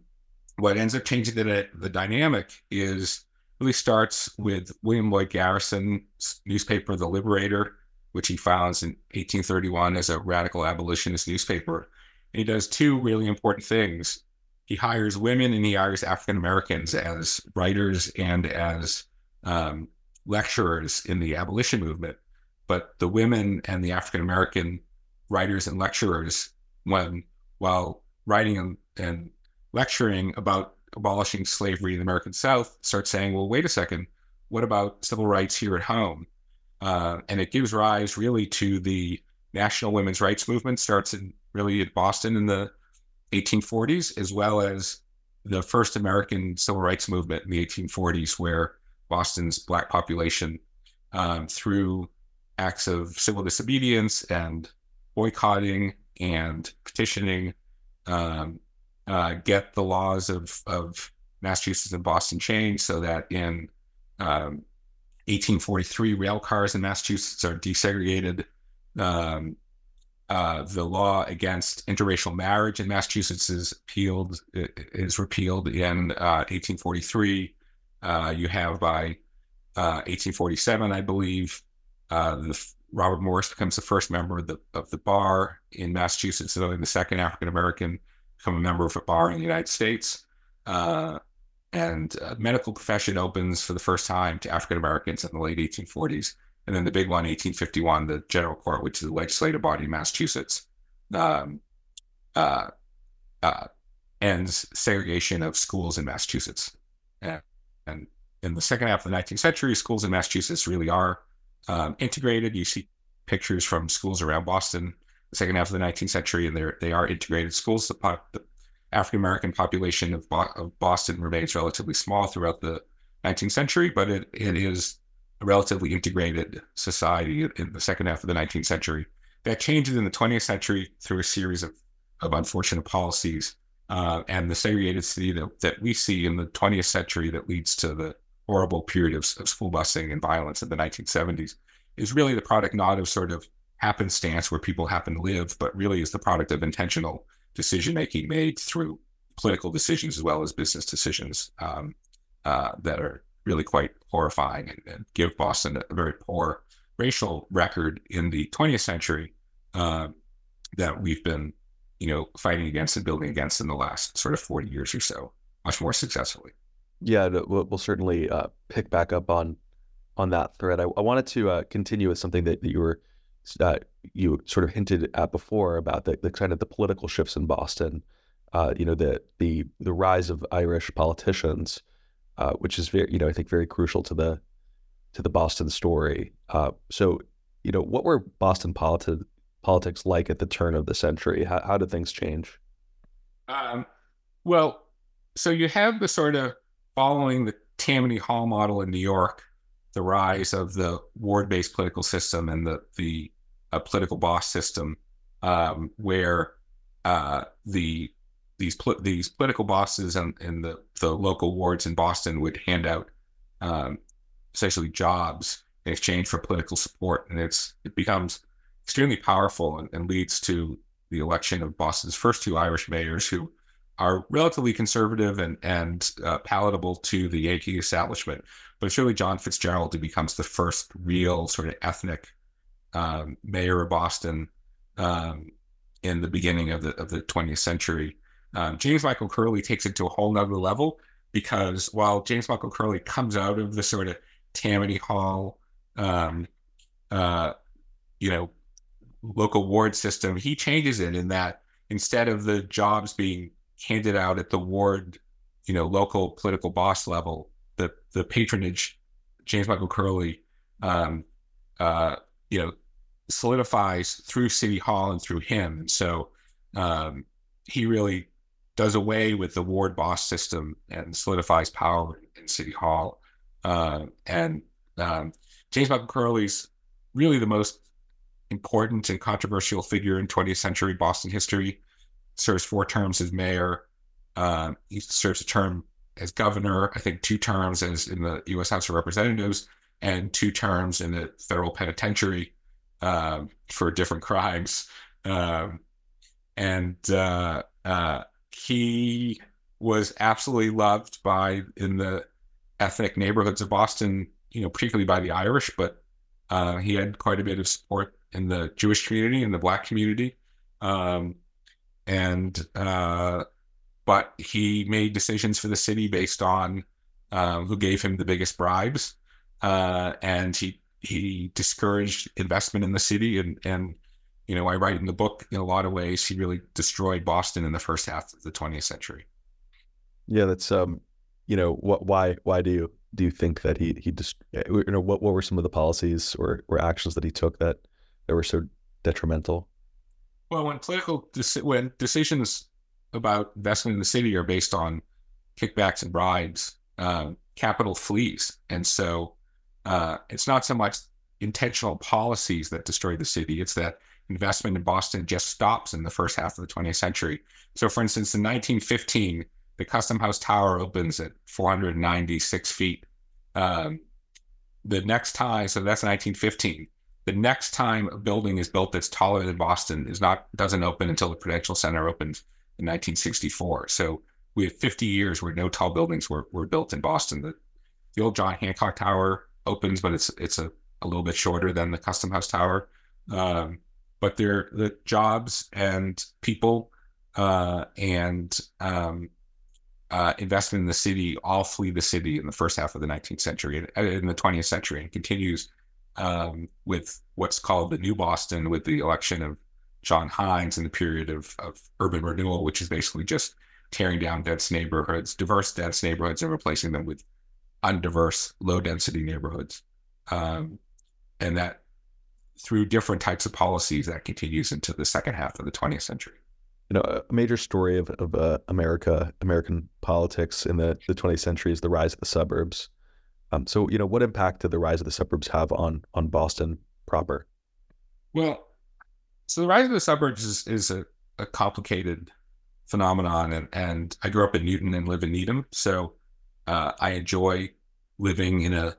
what ends up changing the, the dynamic is really starts with William Lloyd Garrison's newspaper, The Liberator, which he founds in 1831 as a radical abolitionist newspaper. And he does two really important things. He hires women and he hires African Americans as writers and as um, lecturers in the abolition movement. But the women and the African American writers and lecturers, when while writing and, and lecturing about abolishing slavery in the American South, start saying, well, wait a second, what about civil rights here at home? Uh, and it gives rise really to the national women's rights movement, starts in really at Boston in the 1840s, as well as the first American civil rights movement in the 1840s, where Boston's black population, um, through acts of civil disobedience and boycotting and petitioning, um, uh, get the laws of, of Massachusetts and Boston changed so that in um, 1843, rail cars in Massachusetts are desegregated. Um, uh, the law against interracial marriage in Massachusetts is repealed. Is repealed in uh, 1843. Uh, you have by 1847, uh, I believe, uh, the, Robert Morris becomes the first member of the of the bar in Massachusetts, and the second African American become a member of a bar in the United States. Uh, and uh, medical profession opens for the first time to African Americans in the late 1840s. And then the big one, 1851, the General Court, which is the legislative body in Massachusetts, um, uh, uh, ends segregation of schools in Massachusetts. And, and, in the second half of the 19th century, schools in Massachusetts really are um, integrated. You see pictures from schools around Boston second half of the 19th century, and they're, they are integrated schools. The, the African American population of, Bo- of, Boston remains relatively small throughout the 19th century, but it, it is a relatively integrated society in the second half of the 19th century. That changes in the 20th century through a series of, of unfortunate policies uh, and the segregated city that, that we see in the 20th century that leads to the horrible period of, of school busing and violence in the 1970s is really the product not of sort of happenstance where people happen to live, but really is the product of intentional decision making made through political decisions as well as business decisions um, uh, that are really quite horrifying and, and, give Boston a very poor racial record in the 20th century uh, that we've been, you know, fighting against and building against in the last sort of 40 years or so, much more successfully.
Yeah, we'll, certainly uh, pick back up on on that thread. I, I wanted to uh, continue with something that, that you were uh, you sort of hinted at before about the, the kind of the political shifts in Boston. Uh, you know, the the the rise of Irish politicians, uh, which is very, you know, I think very crucial to the to the Boston story. Uh, so, you know, what were Boston politi- politics like at the turn of the century? How, how did things change?
Um, well, so you have the sort of following the Tammany Hall model in New York, the rise of the ward-based political system and the the uh, political boss system, um, where uh, the these pl- these political bosses and the the local wards in Boston would hand out um, essentially jobs in exchange for political support, and it's it becomes extremely powerful and, and leads to the election of Boston's first two Irish mayors who are relatively conservative and and uh, palatable to the Yankee establishment. But it's really John Fitzgerald who becomes the first real sort of ethnic um, mayor of Boston um, in the beginning of the of the 20th century. Um, James Michael Curley takes it to a whole nother level because while James Michael Curley comes out of the sort of Tammany Hall, um, uh, you know, local ward system, he changes it in that instead of the jobs being handed out at the ward, you know, local political boss level, the the patronage, James Michael Curley, um, uh, you know, solidifies through City Hall and through him. And so um, he really does away with the ward boss system and solidifies power in City Hall. Uh, and um, James Michael Curley's really the most important and controversial figure in 20th century Boston history. Serves four terms as mayor. Uh, he serves a term as governor, I think two terms as in the U.S. House of Representatives, and two terms in the federal penitentiary uh, for different crimes. Um, and uh, uh, he was absolutely loved by in the ethnic neighborhoods of Boston, you know, particularly by the Irish, but uh, he had quite a bit of support in the Jewish community and the Black community. Um, and uh, but he made decisions for the city based on um, who gave him the biggest bribes, uh, and he he discouraged investment in the city and and you know I write in the book in a lot of ways he really destroyed Boston in the first half of the 20th century.
Yeah, that's um, you know what why why do you do you think that he he just you know what what were some of the policies or or actions that he took that that were so detrimental?
Well, when political when decisions about investment in the city are based on kickbacks and bribes, uh, capital flees, and so uh, it's not so much intentional policies that destroy the city; it's that investment in Boston just stops in the first half of the 20th century. So, for instance, in 1915, the Custom House Tower opens at 496 feet. Um, the next time, so that's 1915. The next time a building is built that's taller than Boston is not doesn't open until the Prudential Center opens in 1964. So we have 50 years where no tall buildings were, were built in Boston. The, the old John Hancock Tower opens, but it's it's a, a little bit shorter than the Custom House Tower. Um, but they're the jobs and people uh, and um, uh, investment in the city all flee the city in the first half of the 19th century and in the 20th century and continues um, with what's called the New Boston with the election of John Hynes in the period of, of urban renewal, which is basically just tearing down dense neighborhoods, diverse dense neighborhoods, and replacing them with undiverse, low density neighborhoods. Um, and that through different types of policies that continues into the second half of the 20th century.
You know, a major story of, of uh, America, American politics in the, the 20th century is the rise of the suburbs. Um, so, you know, what impact did the rise of the suburbs have on on Boston proper?
Well, so the rise of the suburbs is, is a, a complicated phenomenon, and, and I grew up in Newton and live in Needham, so uh, I enjoy living in a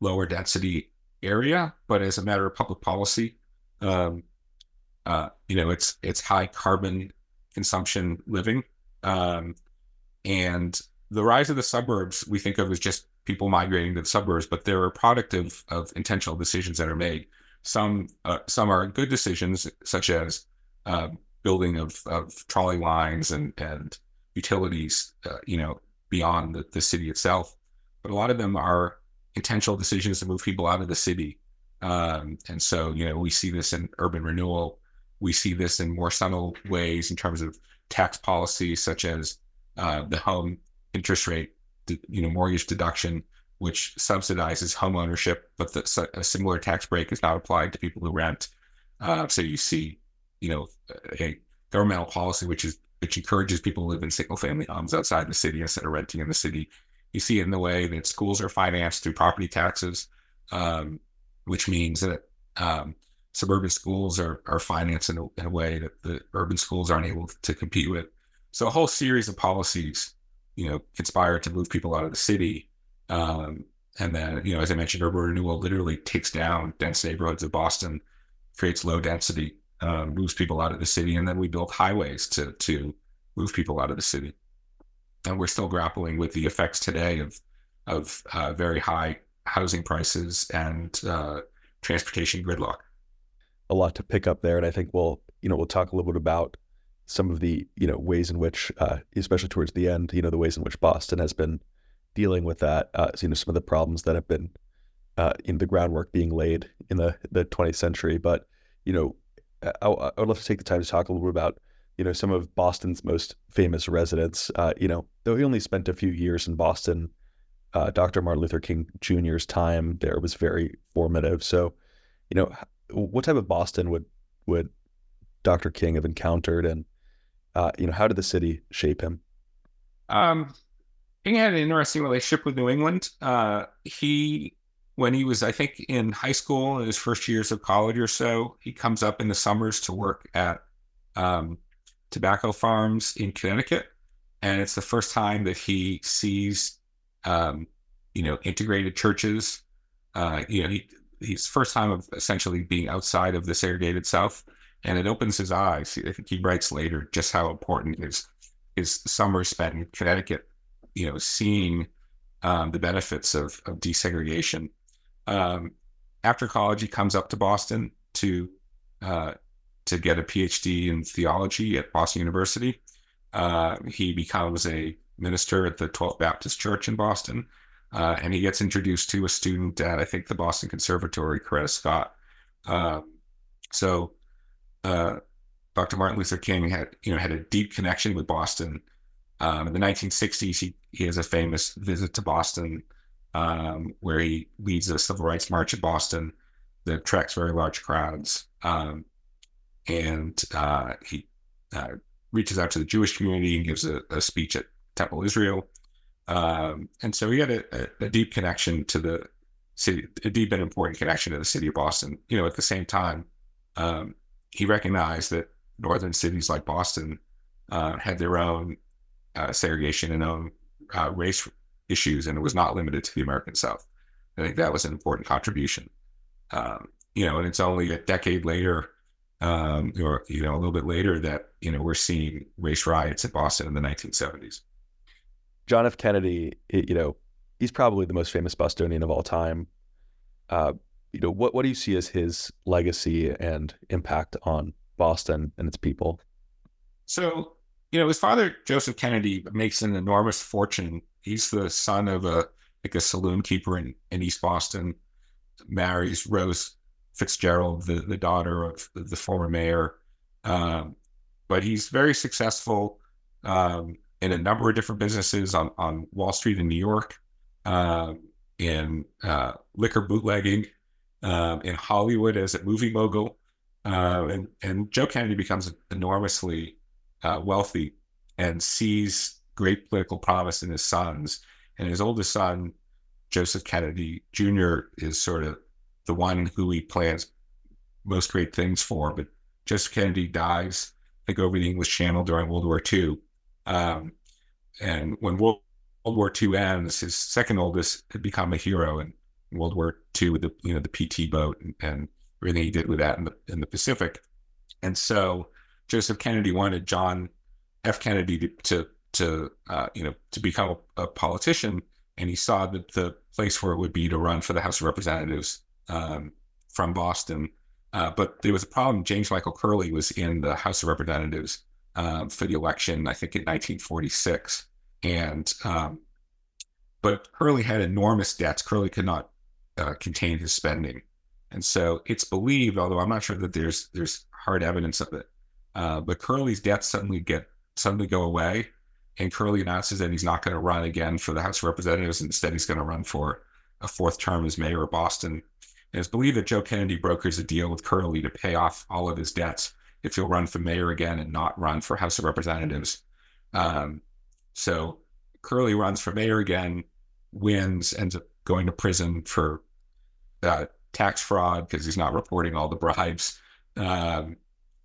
lower density area. But as a matter of public policy, um, uh, you know, it's it's high carbon consumption living, um, and the rise of the suburbs we think of as just people migrating to the suburbs, but they're a product of of intentional decisions that are made. Some uh, some are good decisions, such as uh, building of, of trolley lines and and utilities, uh, you know, beyond the, the city itself. But a lot of them are intentional decisions to move people out of the city. Um, and so, you know, we see this in urban renewal. We see this in more subtle ways in terms of tax policy, such as uh, the home interest rate, you know, mortgage deduction which subsidizes home ownership, but the, a similar tax break is not applied to people who rent. Uh, so you see, you know, a governmental policy which is which encourages people to live in single family homes outside the city instead of renting in the city. You see it in the way that schools are financed through property taxes. um, which means that um, suburban schools are are financed in a, in a, way that the urban schools aren't able to compete with. So a whole series of policies, you know, conspire to move people out of the city. Um, and then, you know, as I mentioned, urban renewal literally takes down dense neighborhoods of Boston, creates low density, um, moves people out of the city, and then we build highways to to move people out of the city. And we're still grappling with the effects today of of uh, very high housing prices and uh, transportation gridlock.
A lot to pick up there, and I think we'll you know we'll talk a little bit about some of the you know ways in which, uh, especially towards the end, you know the ways in which Boston has been dealing with that. Uh, you know some of the problems that have been uh, in the groundwork being laid in the the 20th century. But you know, I, would love to take the time to talk a little bit about you know some of Boston's most famous residents. Uh, you know, though he only spent a few years in Boston, uh, Dr. Martin Luther King Jr.'s time there was very formative. So, you know, what type of Boston would would Dr. King have encountered, and uh, you know, how did the city shape him?
Um, King had an interesting relationship with New England. Uh, he, when he was, I think, in high school in his first years of college or so, he comes up in the summers to work at um, tobacco farms in Connecticut, and it's the first time that he sees, um, you know, integrated churches. Uh, you know, he, he's first time of essentially being outside of the segregated South, and it opens his eyes. I think he writes later just how important his his summer spent in Connecticut, you know, seeing um, the benefits of of desegregation. Um, after college, he comes up to Boston to uh, to get a PhD in theology at Boston University. Uh, he becomes a minister at the 12th Baptist Church in Boston. Uh, and he gets introduced to a student at I think the Boston Conservatory, Coretta Scott. Um, so uh, Dr. Martin Luther King had you know had a deep connection with Boston. Um, in the 1960s, he he has a famous visit to Boston um, where he leads a civil rights march in Boston that attracts very large crowds. Um, and uh, he uh, reaches out to the Jewish community and gives a, a speech at Temple Israel. Um, and so he had a, a, a, deep connection to the city, a deep and important connection to the city of Boston. You know, at the same time, um, he recognized that northern cities like Boston uh, had their own uh, segregation and own uh, race issues, and it was not limited to the American South. I think that was an important contribution. Um, you know, and it's only a decade later, um, or you know, a little bit later, that you know we're seeing race riots in Boston in the 1970s.
John F. Kennedy, you know, he's probably the most famous Bostonian of all time. Uh, you know, what what do you see as his legacy and impact on Boston and its people?
So, you know, his father Joseph Kennedy makes an enormous fortune. He's the son of a like a saloon keeper in, in East Boston. Marries Rose Fitzgerald, the the daughter of the, the former mayor. Um, but he's very successful. Um, in a number of different businesses on, on Wall Street in New York, um, in uh, liquor bootlegging, um, in Hollywood as a movie mogul. Uh, and, and Joe Kennedy becomes enormously uh, wealthy and sees great political promise in his sons. And his oldest son, Joseph Kennedy Jr., is sort of the one who he plans most great things for. But Joseph Kennedy dies, I think, over the English Channel during World War II. Um, and when World, War II ends, his second oldest had become a hero in World War II with the you know the PT boat and, and everything he did with that in the in the Pacific. And so Joseph Kennedy wanted John F. Kennedy to to, to uh, you know to become a, a, politician, and he saw that the place where it would be to run for the House of Representatives um, from Boston. Uh, but there was a problem. James Michael Curley was in the House of Representatives, um, for the election, I think in 1946. And, um, but Curley had enormous debts. Curley could not uh, contain his spending. And so it's believed, although I'm not sure that there's there's hard evidence of it, uh, but Curley's debts suddenly get suddenly go away, and Curley announces that he's not going to run again for the House of Representatives. Instead, he's going to run for a fourth term as mayor of Boston. And it's believed that Joe Kennedy brokers a deal with Curley to pay off all of his debts if he'll run for mayor again and not run for House of Representatives. Um, so Curley runs for mayor again, wins, ends up going to prison for uh, tax fraud because he's not reporting all the bribes. Um,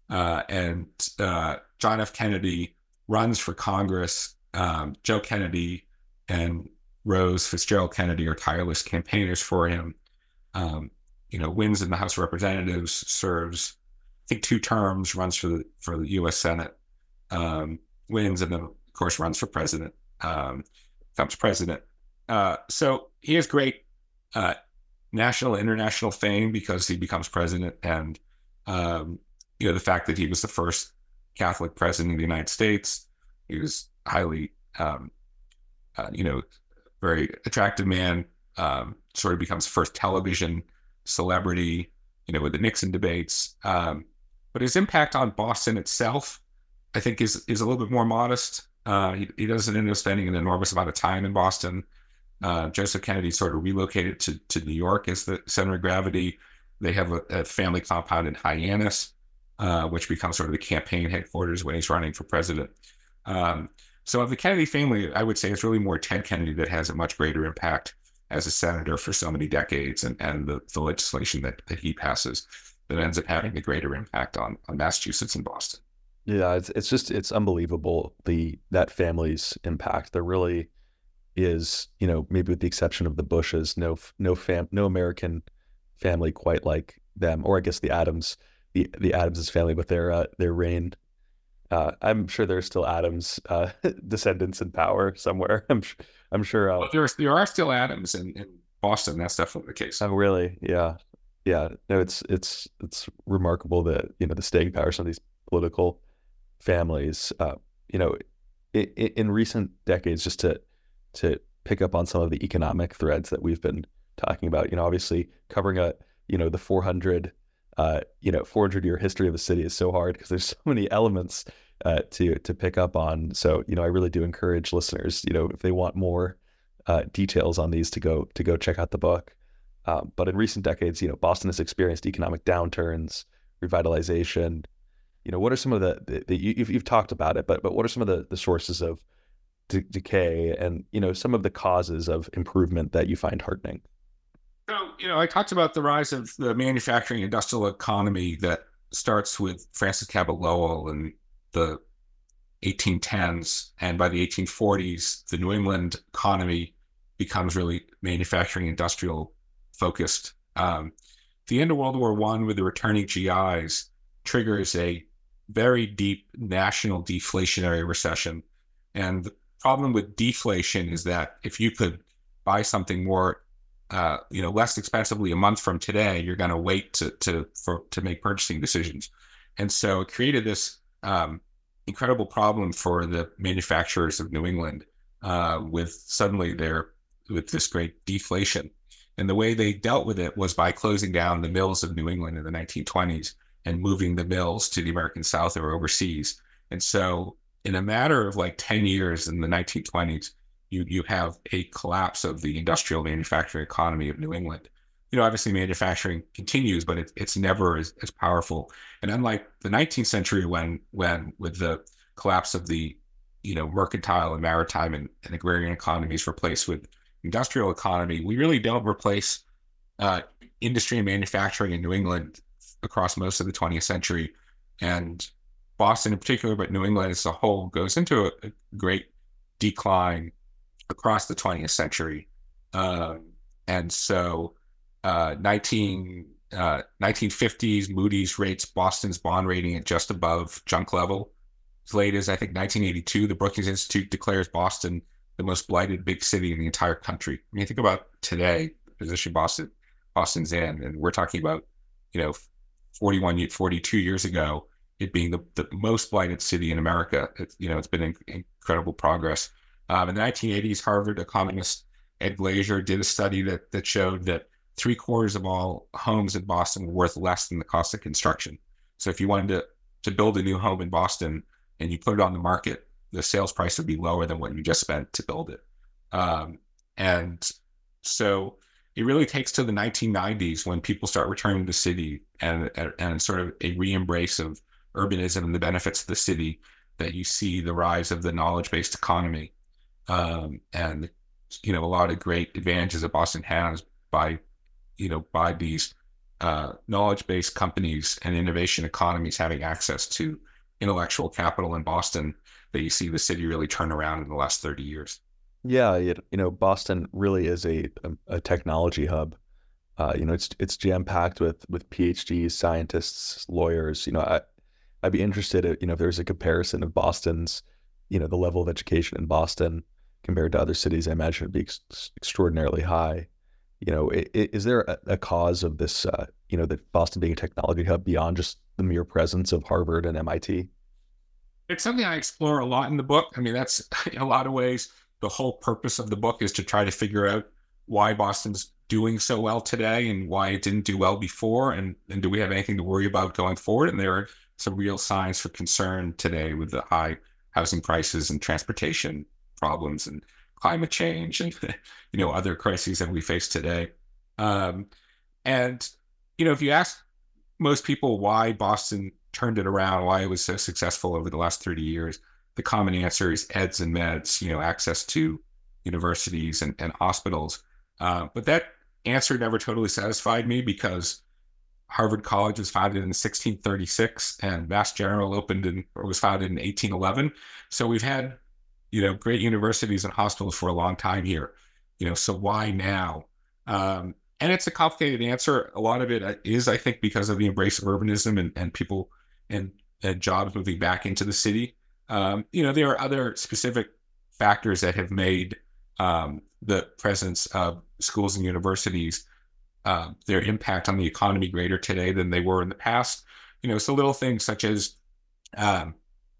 uh, and uh, John F. Kennedy runs for Congress. Um, Joe Kennedy and Rose Fitzgerald Kennedy are tireless campaigners for him. Um, you know, wins in the House of Representatives, serves I think two terms, runs for the for the U.S. Senate, um, wins, and then of course runs for president, um, becomes president. Uh, so he has great uh, national, international fame because he becomes president, and um, you know the fact that he was the first Catholic president of the United States. He was highly, um, uh, you know, very attractive man. Um, sort of becomes first television celebrity, you know, with the Nixon debates. Um, but his impact on Boston itself, I think, is is a little bit more modest. Uh, he, he, doesn't end up spending an enormous amount of time in Boston. Uh, Joseph Kennedy sort of relocated to, to New York as the center of gravity. They have a, a family compound in Hyannis, uh, which becomes sort of the campaign headquarters when he's running for president. Um, so, of the Kennedy family, I would say it's really more Ted Kennedy that has a much greater impact as a senator for so many decades and, and the, the legislation that, that he passes that ends up having a greater impact on, on Massachusetts and Boston.
Yeah, it's it's just it's unbelievable the that family's impact. There really is, you know, maybe with the exception of the Bushes, no no fam no American family quite like them, or I guess the Adams, the the Adamses family with their uh, their reign. Uh, I'm sure there's still Adams uh, descendants in power somewhere. I'm I'm sure. Uh,
well, there there are still Adams in, in Boston. That's definitely the case.
Oh, really? Yeah yeah, no, it's it's it's remarkable that you know the staying power of some of these political families. Uh, you know, in, in recent decades, just to to pick up on some of the economic threads that we've been talking about. You know, obviously covering a you know the 400 uh, you know 400 year history of the city is so hard because there's so many elements uh, to to pick up on. So you know, I really do encourage listeners, you know, if they want more uh, details on these, to go to go check out the book. Um, but in recent decades, you know, Boston has experienced economic downturns, revitalization. You know, what are some of the, the, the you've, you've talked about it, but but what are some of the, the sources of de- decay and you know some of the causes of improvement that you find heartening?
So you know, I talked about the rise of the manufacturing industrial economy that starts with Francis Cabot Lowell in the 1810s, and by the 1840s, the New England economy becomes really manufacturing industrial focused. Um, the end of World War One with the returning GIs triggers a very deep national deflationary recession. And the problem with deflation is that if you could buy something more, uh, you know, less expensively a month from today, you're going to wait to to for to make purchasing decisions. And so it created this um, incredible problem for the manufacturers of New England uh, with suddenly their with this great deflation. And the way they dealt with it was by closing down the mills of New England in the 1920s and moving the mills to the American South or overseas. And so, in a matter of like 10 years in the 1920s, you, you have a collapse of the industrial manufacturing economy of New England. You know, obviously manufacturing continues, but it, it's never as, as powerful. And unlike the 19th century, when when with the collapse of the you know mercantile and maritime and, and agrarian economies replaced with industrial economy, we really don't replace uh, industry and manufacturing in New England across most of the 20th century. And Boston in particular, but New England as a whole, goes into a, a great decline across the 20th century. Um, and so, uh, 19, uh, 1950s, Moody's rates Boston's bond rating at just above junk level. As late as I think 1982, the Brookings Institute declares Boston the most blighted big city in the entire country. I mean, think about today, the position Boston, Boston's in, and we're talking about, you know, 41, 42 years ago, it being the, the most blighted city in America. It's, you know, it's been in, incredible progress. Um, in the 1980s, Harvard economist Ed Glaeser did a study that that showed that three quarters of all homes in Boston were worth less than the cost of construction. So if you wanted to to build a new home in Boston and you put it on the market, the sales price would be lower than what you just spent to build it. Um, and so it really takes to the 1990s when people start returning to the city and, and sort of a re-embrace of urbanism and the benefits of the city that you see the rise of the knowledge-based economy um, and you know a lot of great advantages that Boston has by you know, by these uh, knowledge-based companies and innovation economies having access to intellectual capital in Boston that you see the city really turn around in the last 30 years.
Yeah, it, you know, Boston really is a a, a technology hub. Uh, you know, it's it's jam packed with with PhDs, scientists, lawyers. You know, I I'd be interested, in, you know, if there's a comparison of Boston's, you know, the level of education in Boston compared to other cities. I imagine it'd be ex- extraordinarily high. You know, is there a, a, cause of this? Uh, you know, that Boston being a technology hub beyond just the mere presence of Harvard and MIT?
It's something I explore a lot in the book. I mean, that's in a lot of ways the whole purpose of the book is to try to figure out why Boston's doing so well today and why it didn't do well before and, and do we have anything to worry about going forward and there are some real signs for concern today with the high housing prices and transportation problems and climate change and you know other crises that we face today um, and you know if you ask most people why boston turned it around why it was so successful over the last 30 years the common answer is eds and meds, you know, access to universities and, and hospitals. Uh, but that answer never totally satisfied me because Harvard College was founded in 1636 and Mass General opened in or was founded in 1811. So we've had, you know, great universities and hospitals for a long time here. You know, so why now? Um, and it's a complicated answer. A lot of it uh, I think, because of the embrace of urbanism and, and people and, and jobs moving back into the city. Um, you know, there are other specific factors that have made um, the presence of schools and universities, uh, their impact on the economy greater today than they were in the past. You know, so little things such as um,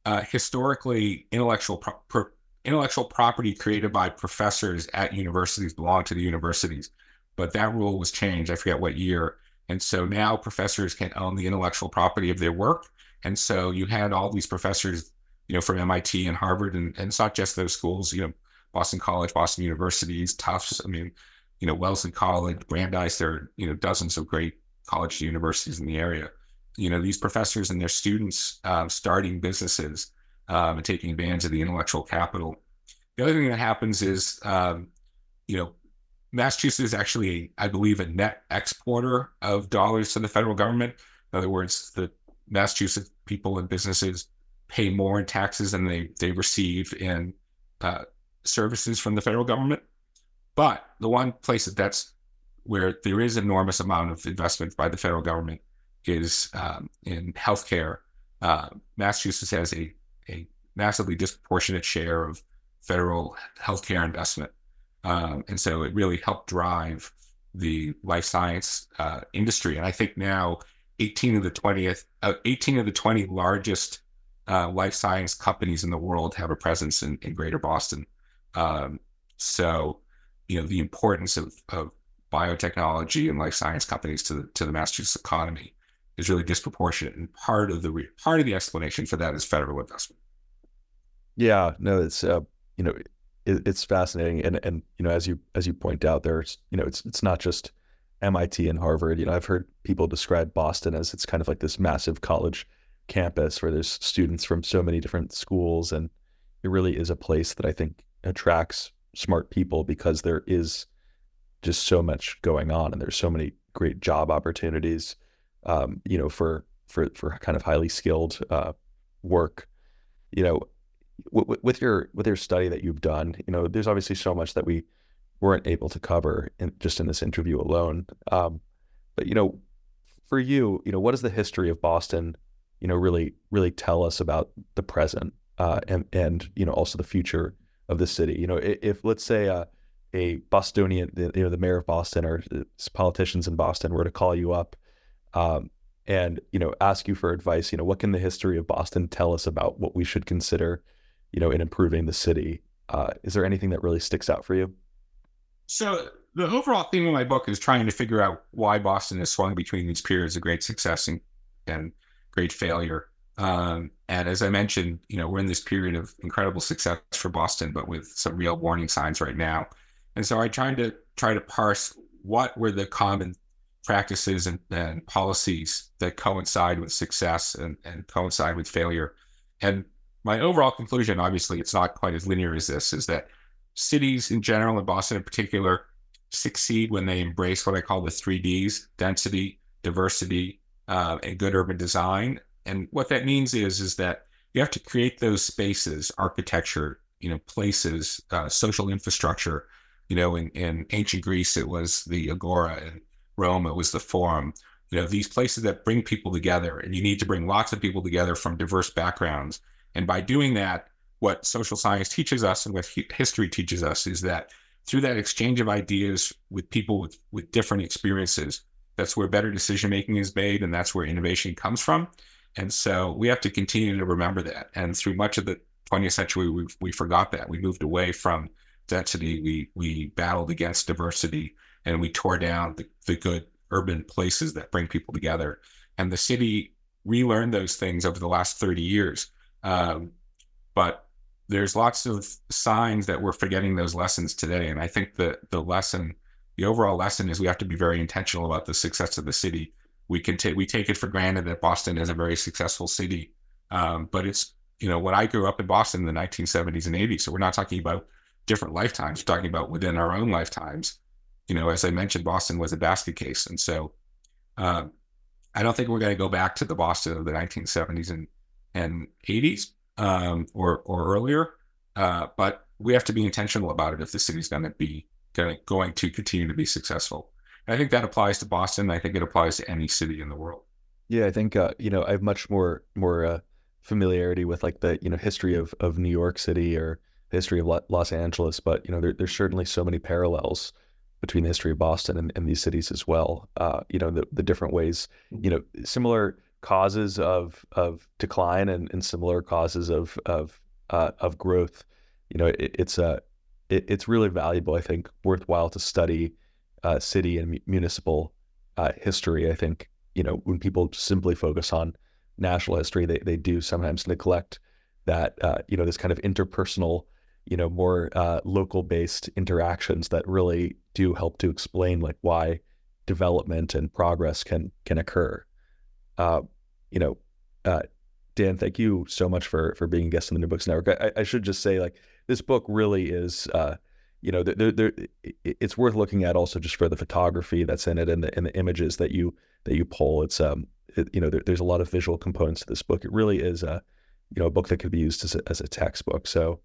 uh, historically intellectual pro- pro- intellectual property created by professors at universities belong to the universities, but that rule was changed. I forget what year, and so now professors can own the intellectual property of their work. And so you had all these professors you know, from MIT and Harvard, and, and it's not just those schools, you know, Boston College, Boston Universities, Tufts. I mean, you know, Wellesley College, Brandeis. There are you know dozens of great college universities in the area. You know, these professors and their students um, starting businesses um, and taking advantage of the intellectual capital. The other thing that happens is, um, you know, Massachusetts is actually, I believe, a net exporter of dollars to the federal government. In other words, the Massachusetts people and businesses pay more in taxes than they they receive in uh, services from the federal government. But the one place that that's where there is an enormous amount of investment by the federal government is um, in healthcare. Uh, Massachusetts has a a massively disproportionate share of federal healthcare investment, um, and so it really helped drive the life science uh, industry. And I think now 18 of the 20th, uh, 18 of the 20 largest uh, life science companies in the world have a presence in, in Greater Boston. Um, so, you know, the importance of, of biotechnology and life science companies to the, to the Massachusetts economy is really disproportionate, and part of the re- part of the explanation for that is federal investment.
Yeah, no, it's uh, you know, it, it's fascinating, and and you know, as you as you point out, there's you know, it's it's not just MIT and Harvard. You know, I've heard people describe Boston as it's kind of like this massive college campus where there's students from so many different schools and it really is a place that I think attracts smart people because there is just so much going on and there's so many great job opportunities um, you know for for for kind of highly skilled uh, work you know w- with your with your study that you've done you know there's obviously so much that we weren't able to cover in, just in this interview alone um, but you know for you you know what is the history of boston you know, really, really tell us about the present uh, and and you know also the future of the city. You know, if, if let's say a, a Bostonian, you know, the mayor of Boston or politicians in Boston were to call you up um, and you know ask you for advice, you know, what can the history of Boston tell us about what we should consider, you know, in improving the city? Uh, is there anything that really sticks out for you?
So the overall theme of my book is trying to figure out why Boston has swung between these periods of great success and, and great failure. Um, and as I mentioned, you know, we're in this period of incredible success for Boston, but with some real warning signs right now. And so I tried to try to parse what were the common practices and, and policies that coincide with success and, and coincide with failure. And my overall conclusion, obviously, it's not quite as linear as this, is that cities in general, and Boston in particular, succeed when they embrace what I call the three Ds: density, diversity, uh, and good urban design. And what that means is is that you have to create those spaces, architecture, you know, places, uh, social infrastructure. You know, in, in ancient Greece, it was the agora. In Rome, it was the forum. You know, these places that bring people together, and you need to bring lots of people together from diverse backgrounds. And by doing that, what social science teaches us and what history teaches us is that through that exchange of ideas with people with, with different experiences, that's where better decision making is made, and that's where innovation comes from. And so we have to continue to remember that. And through much of the 20th century, we we forgot that. We moved away from density. We we battled against diversity, and we tore down the, the good urban places that bring people together. And the city relearned those things over the last 30 years. Um, but there's lots of signs that we're forgetting those lessons today. And I think the the lesson, the overall lesson is we have to be very intentional about the success of the city. We can take we take it for granted that Boston is a very successful city, um, but it's you know when I grew up in Boston in the 1970s and 80s, so we're not talking about different lifetimes. We're talking about within our own lifetimes. You know, as I mentioned, Boston was a basket case, and so uh, I don't think we're going to go back to the Boston of the 1970s and and 80s um, or or earlier. Uh, but we have to be intentional about it if the city's going to be going going to continue to be successful. And I think that applies to Boston. I think it applies to any city in the world.
Yeah, I think uh, you know I have much more more uh, familiarity with like the you know history of of New York City or history of Los Angeles, but you know there, there's certainly so many parallels between the history of Boston and, and these cities as well. Uh, you know the the different ways, you know, similar causes of of decline and, and similar causes of of uh, of growth. You know, it, it's a it, it's really valuable. I think worthwhile to study uh, city and municipal uh, history. I think you know when people simply focus on national history, they they do sometimes neglect that uh, you know this kind of interpersonal, you know, more uh, local based interactions that really do help to explain like why development and progress can can occur. Uh, you know, uh, Dan, thank you so much for for being a guest on the New Books Network. I, I should just say, like, this book really is, uh, you know, it's worth looking at also just for the photography that's in it and the and the images that you that you pull. It's um, it, you know, there, there's a lot of visual components to this book. It really is a, you know, a book that could be used as a, as a textbook. So,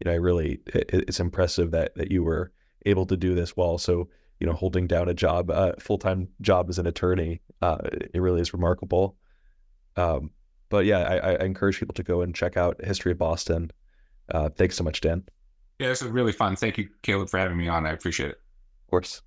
you know, I really it, it's impressive that that you were able to do this while also you know holding down a job, uh, a full time job as an attorney. Uh, it really is remarkable. Um, but yeah, I, I, encourage people to go and check out History of Boston. Uh, thanks so much, Dan.
Yeah, this was really fun. Thank you, Caleb, for having me on. I appreciate it.
Of course.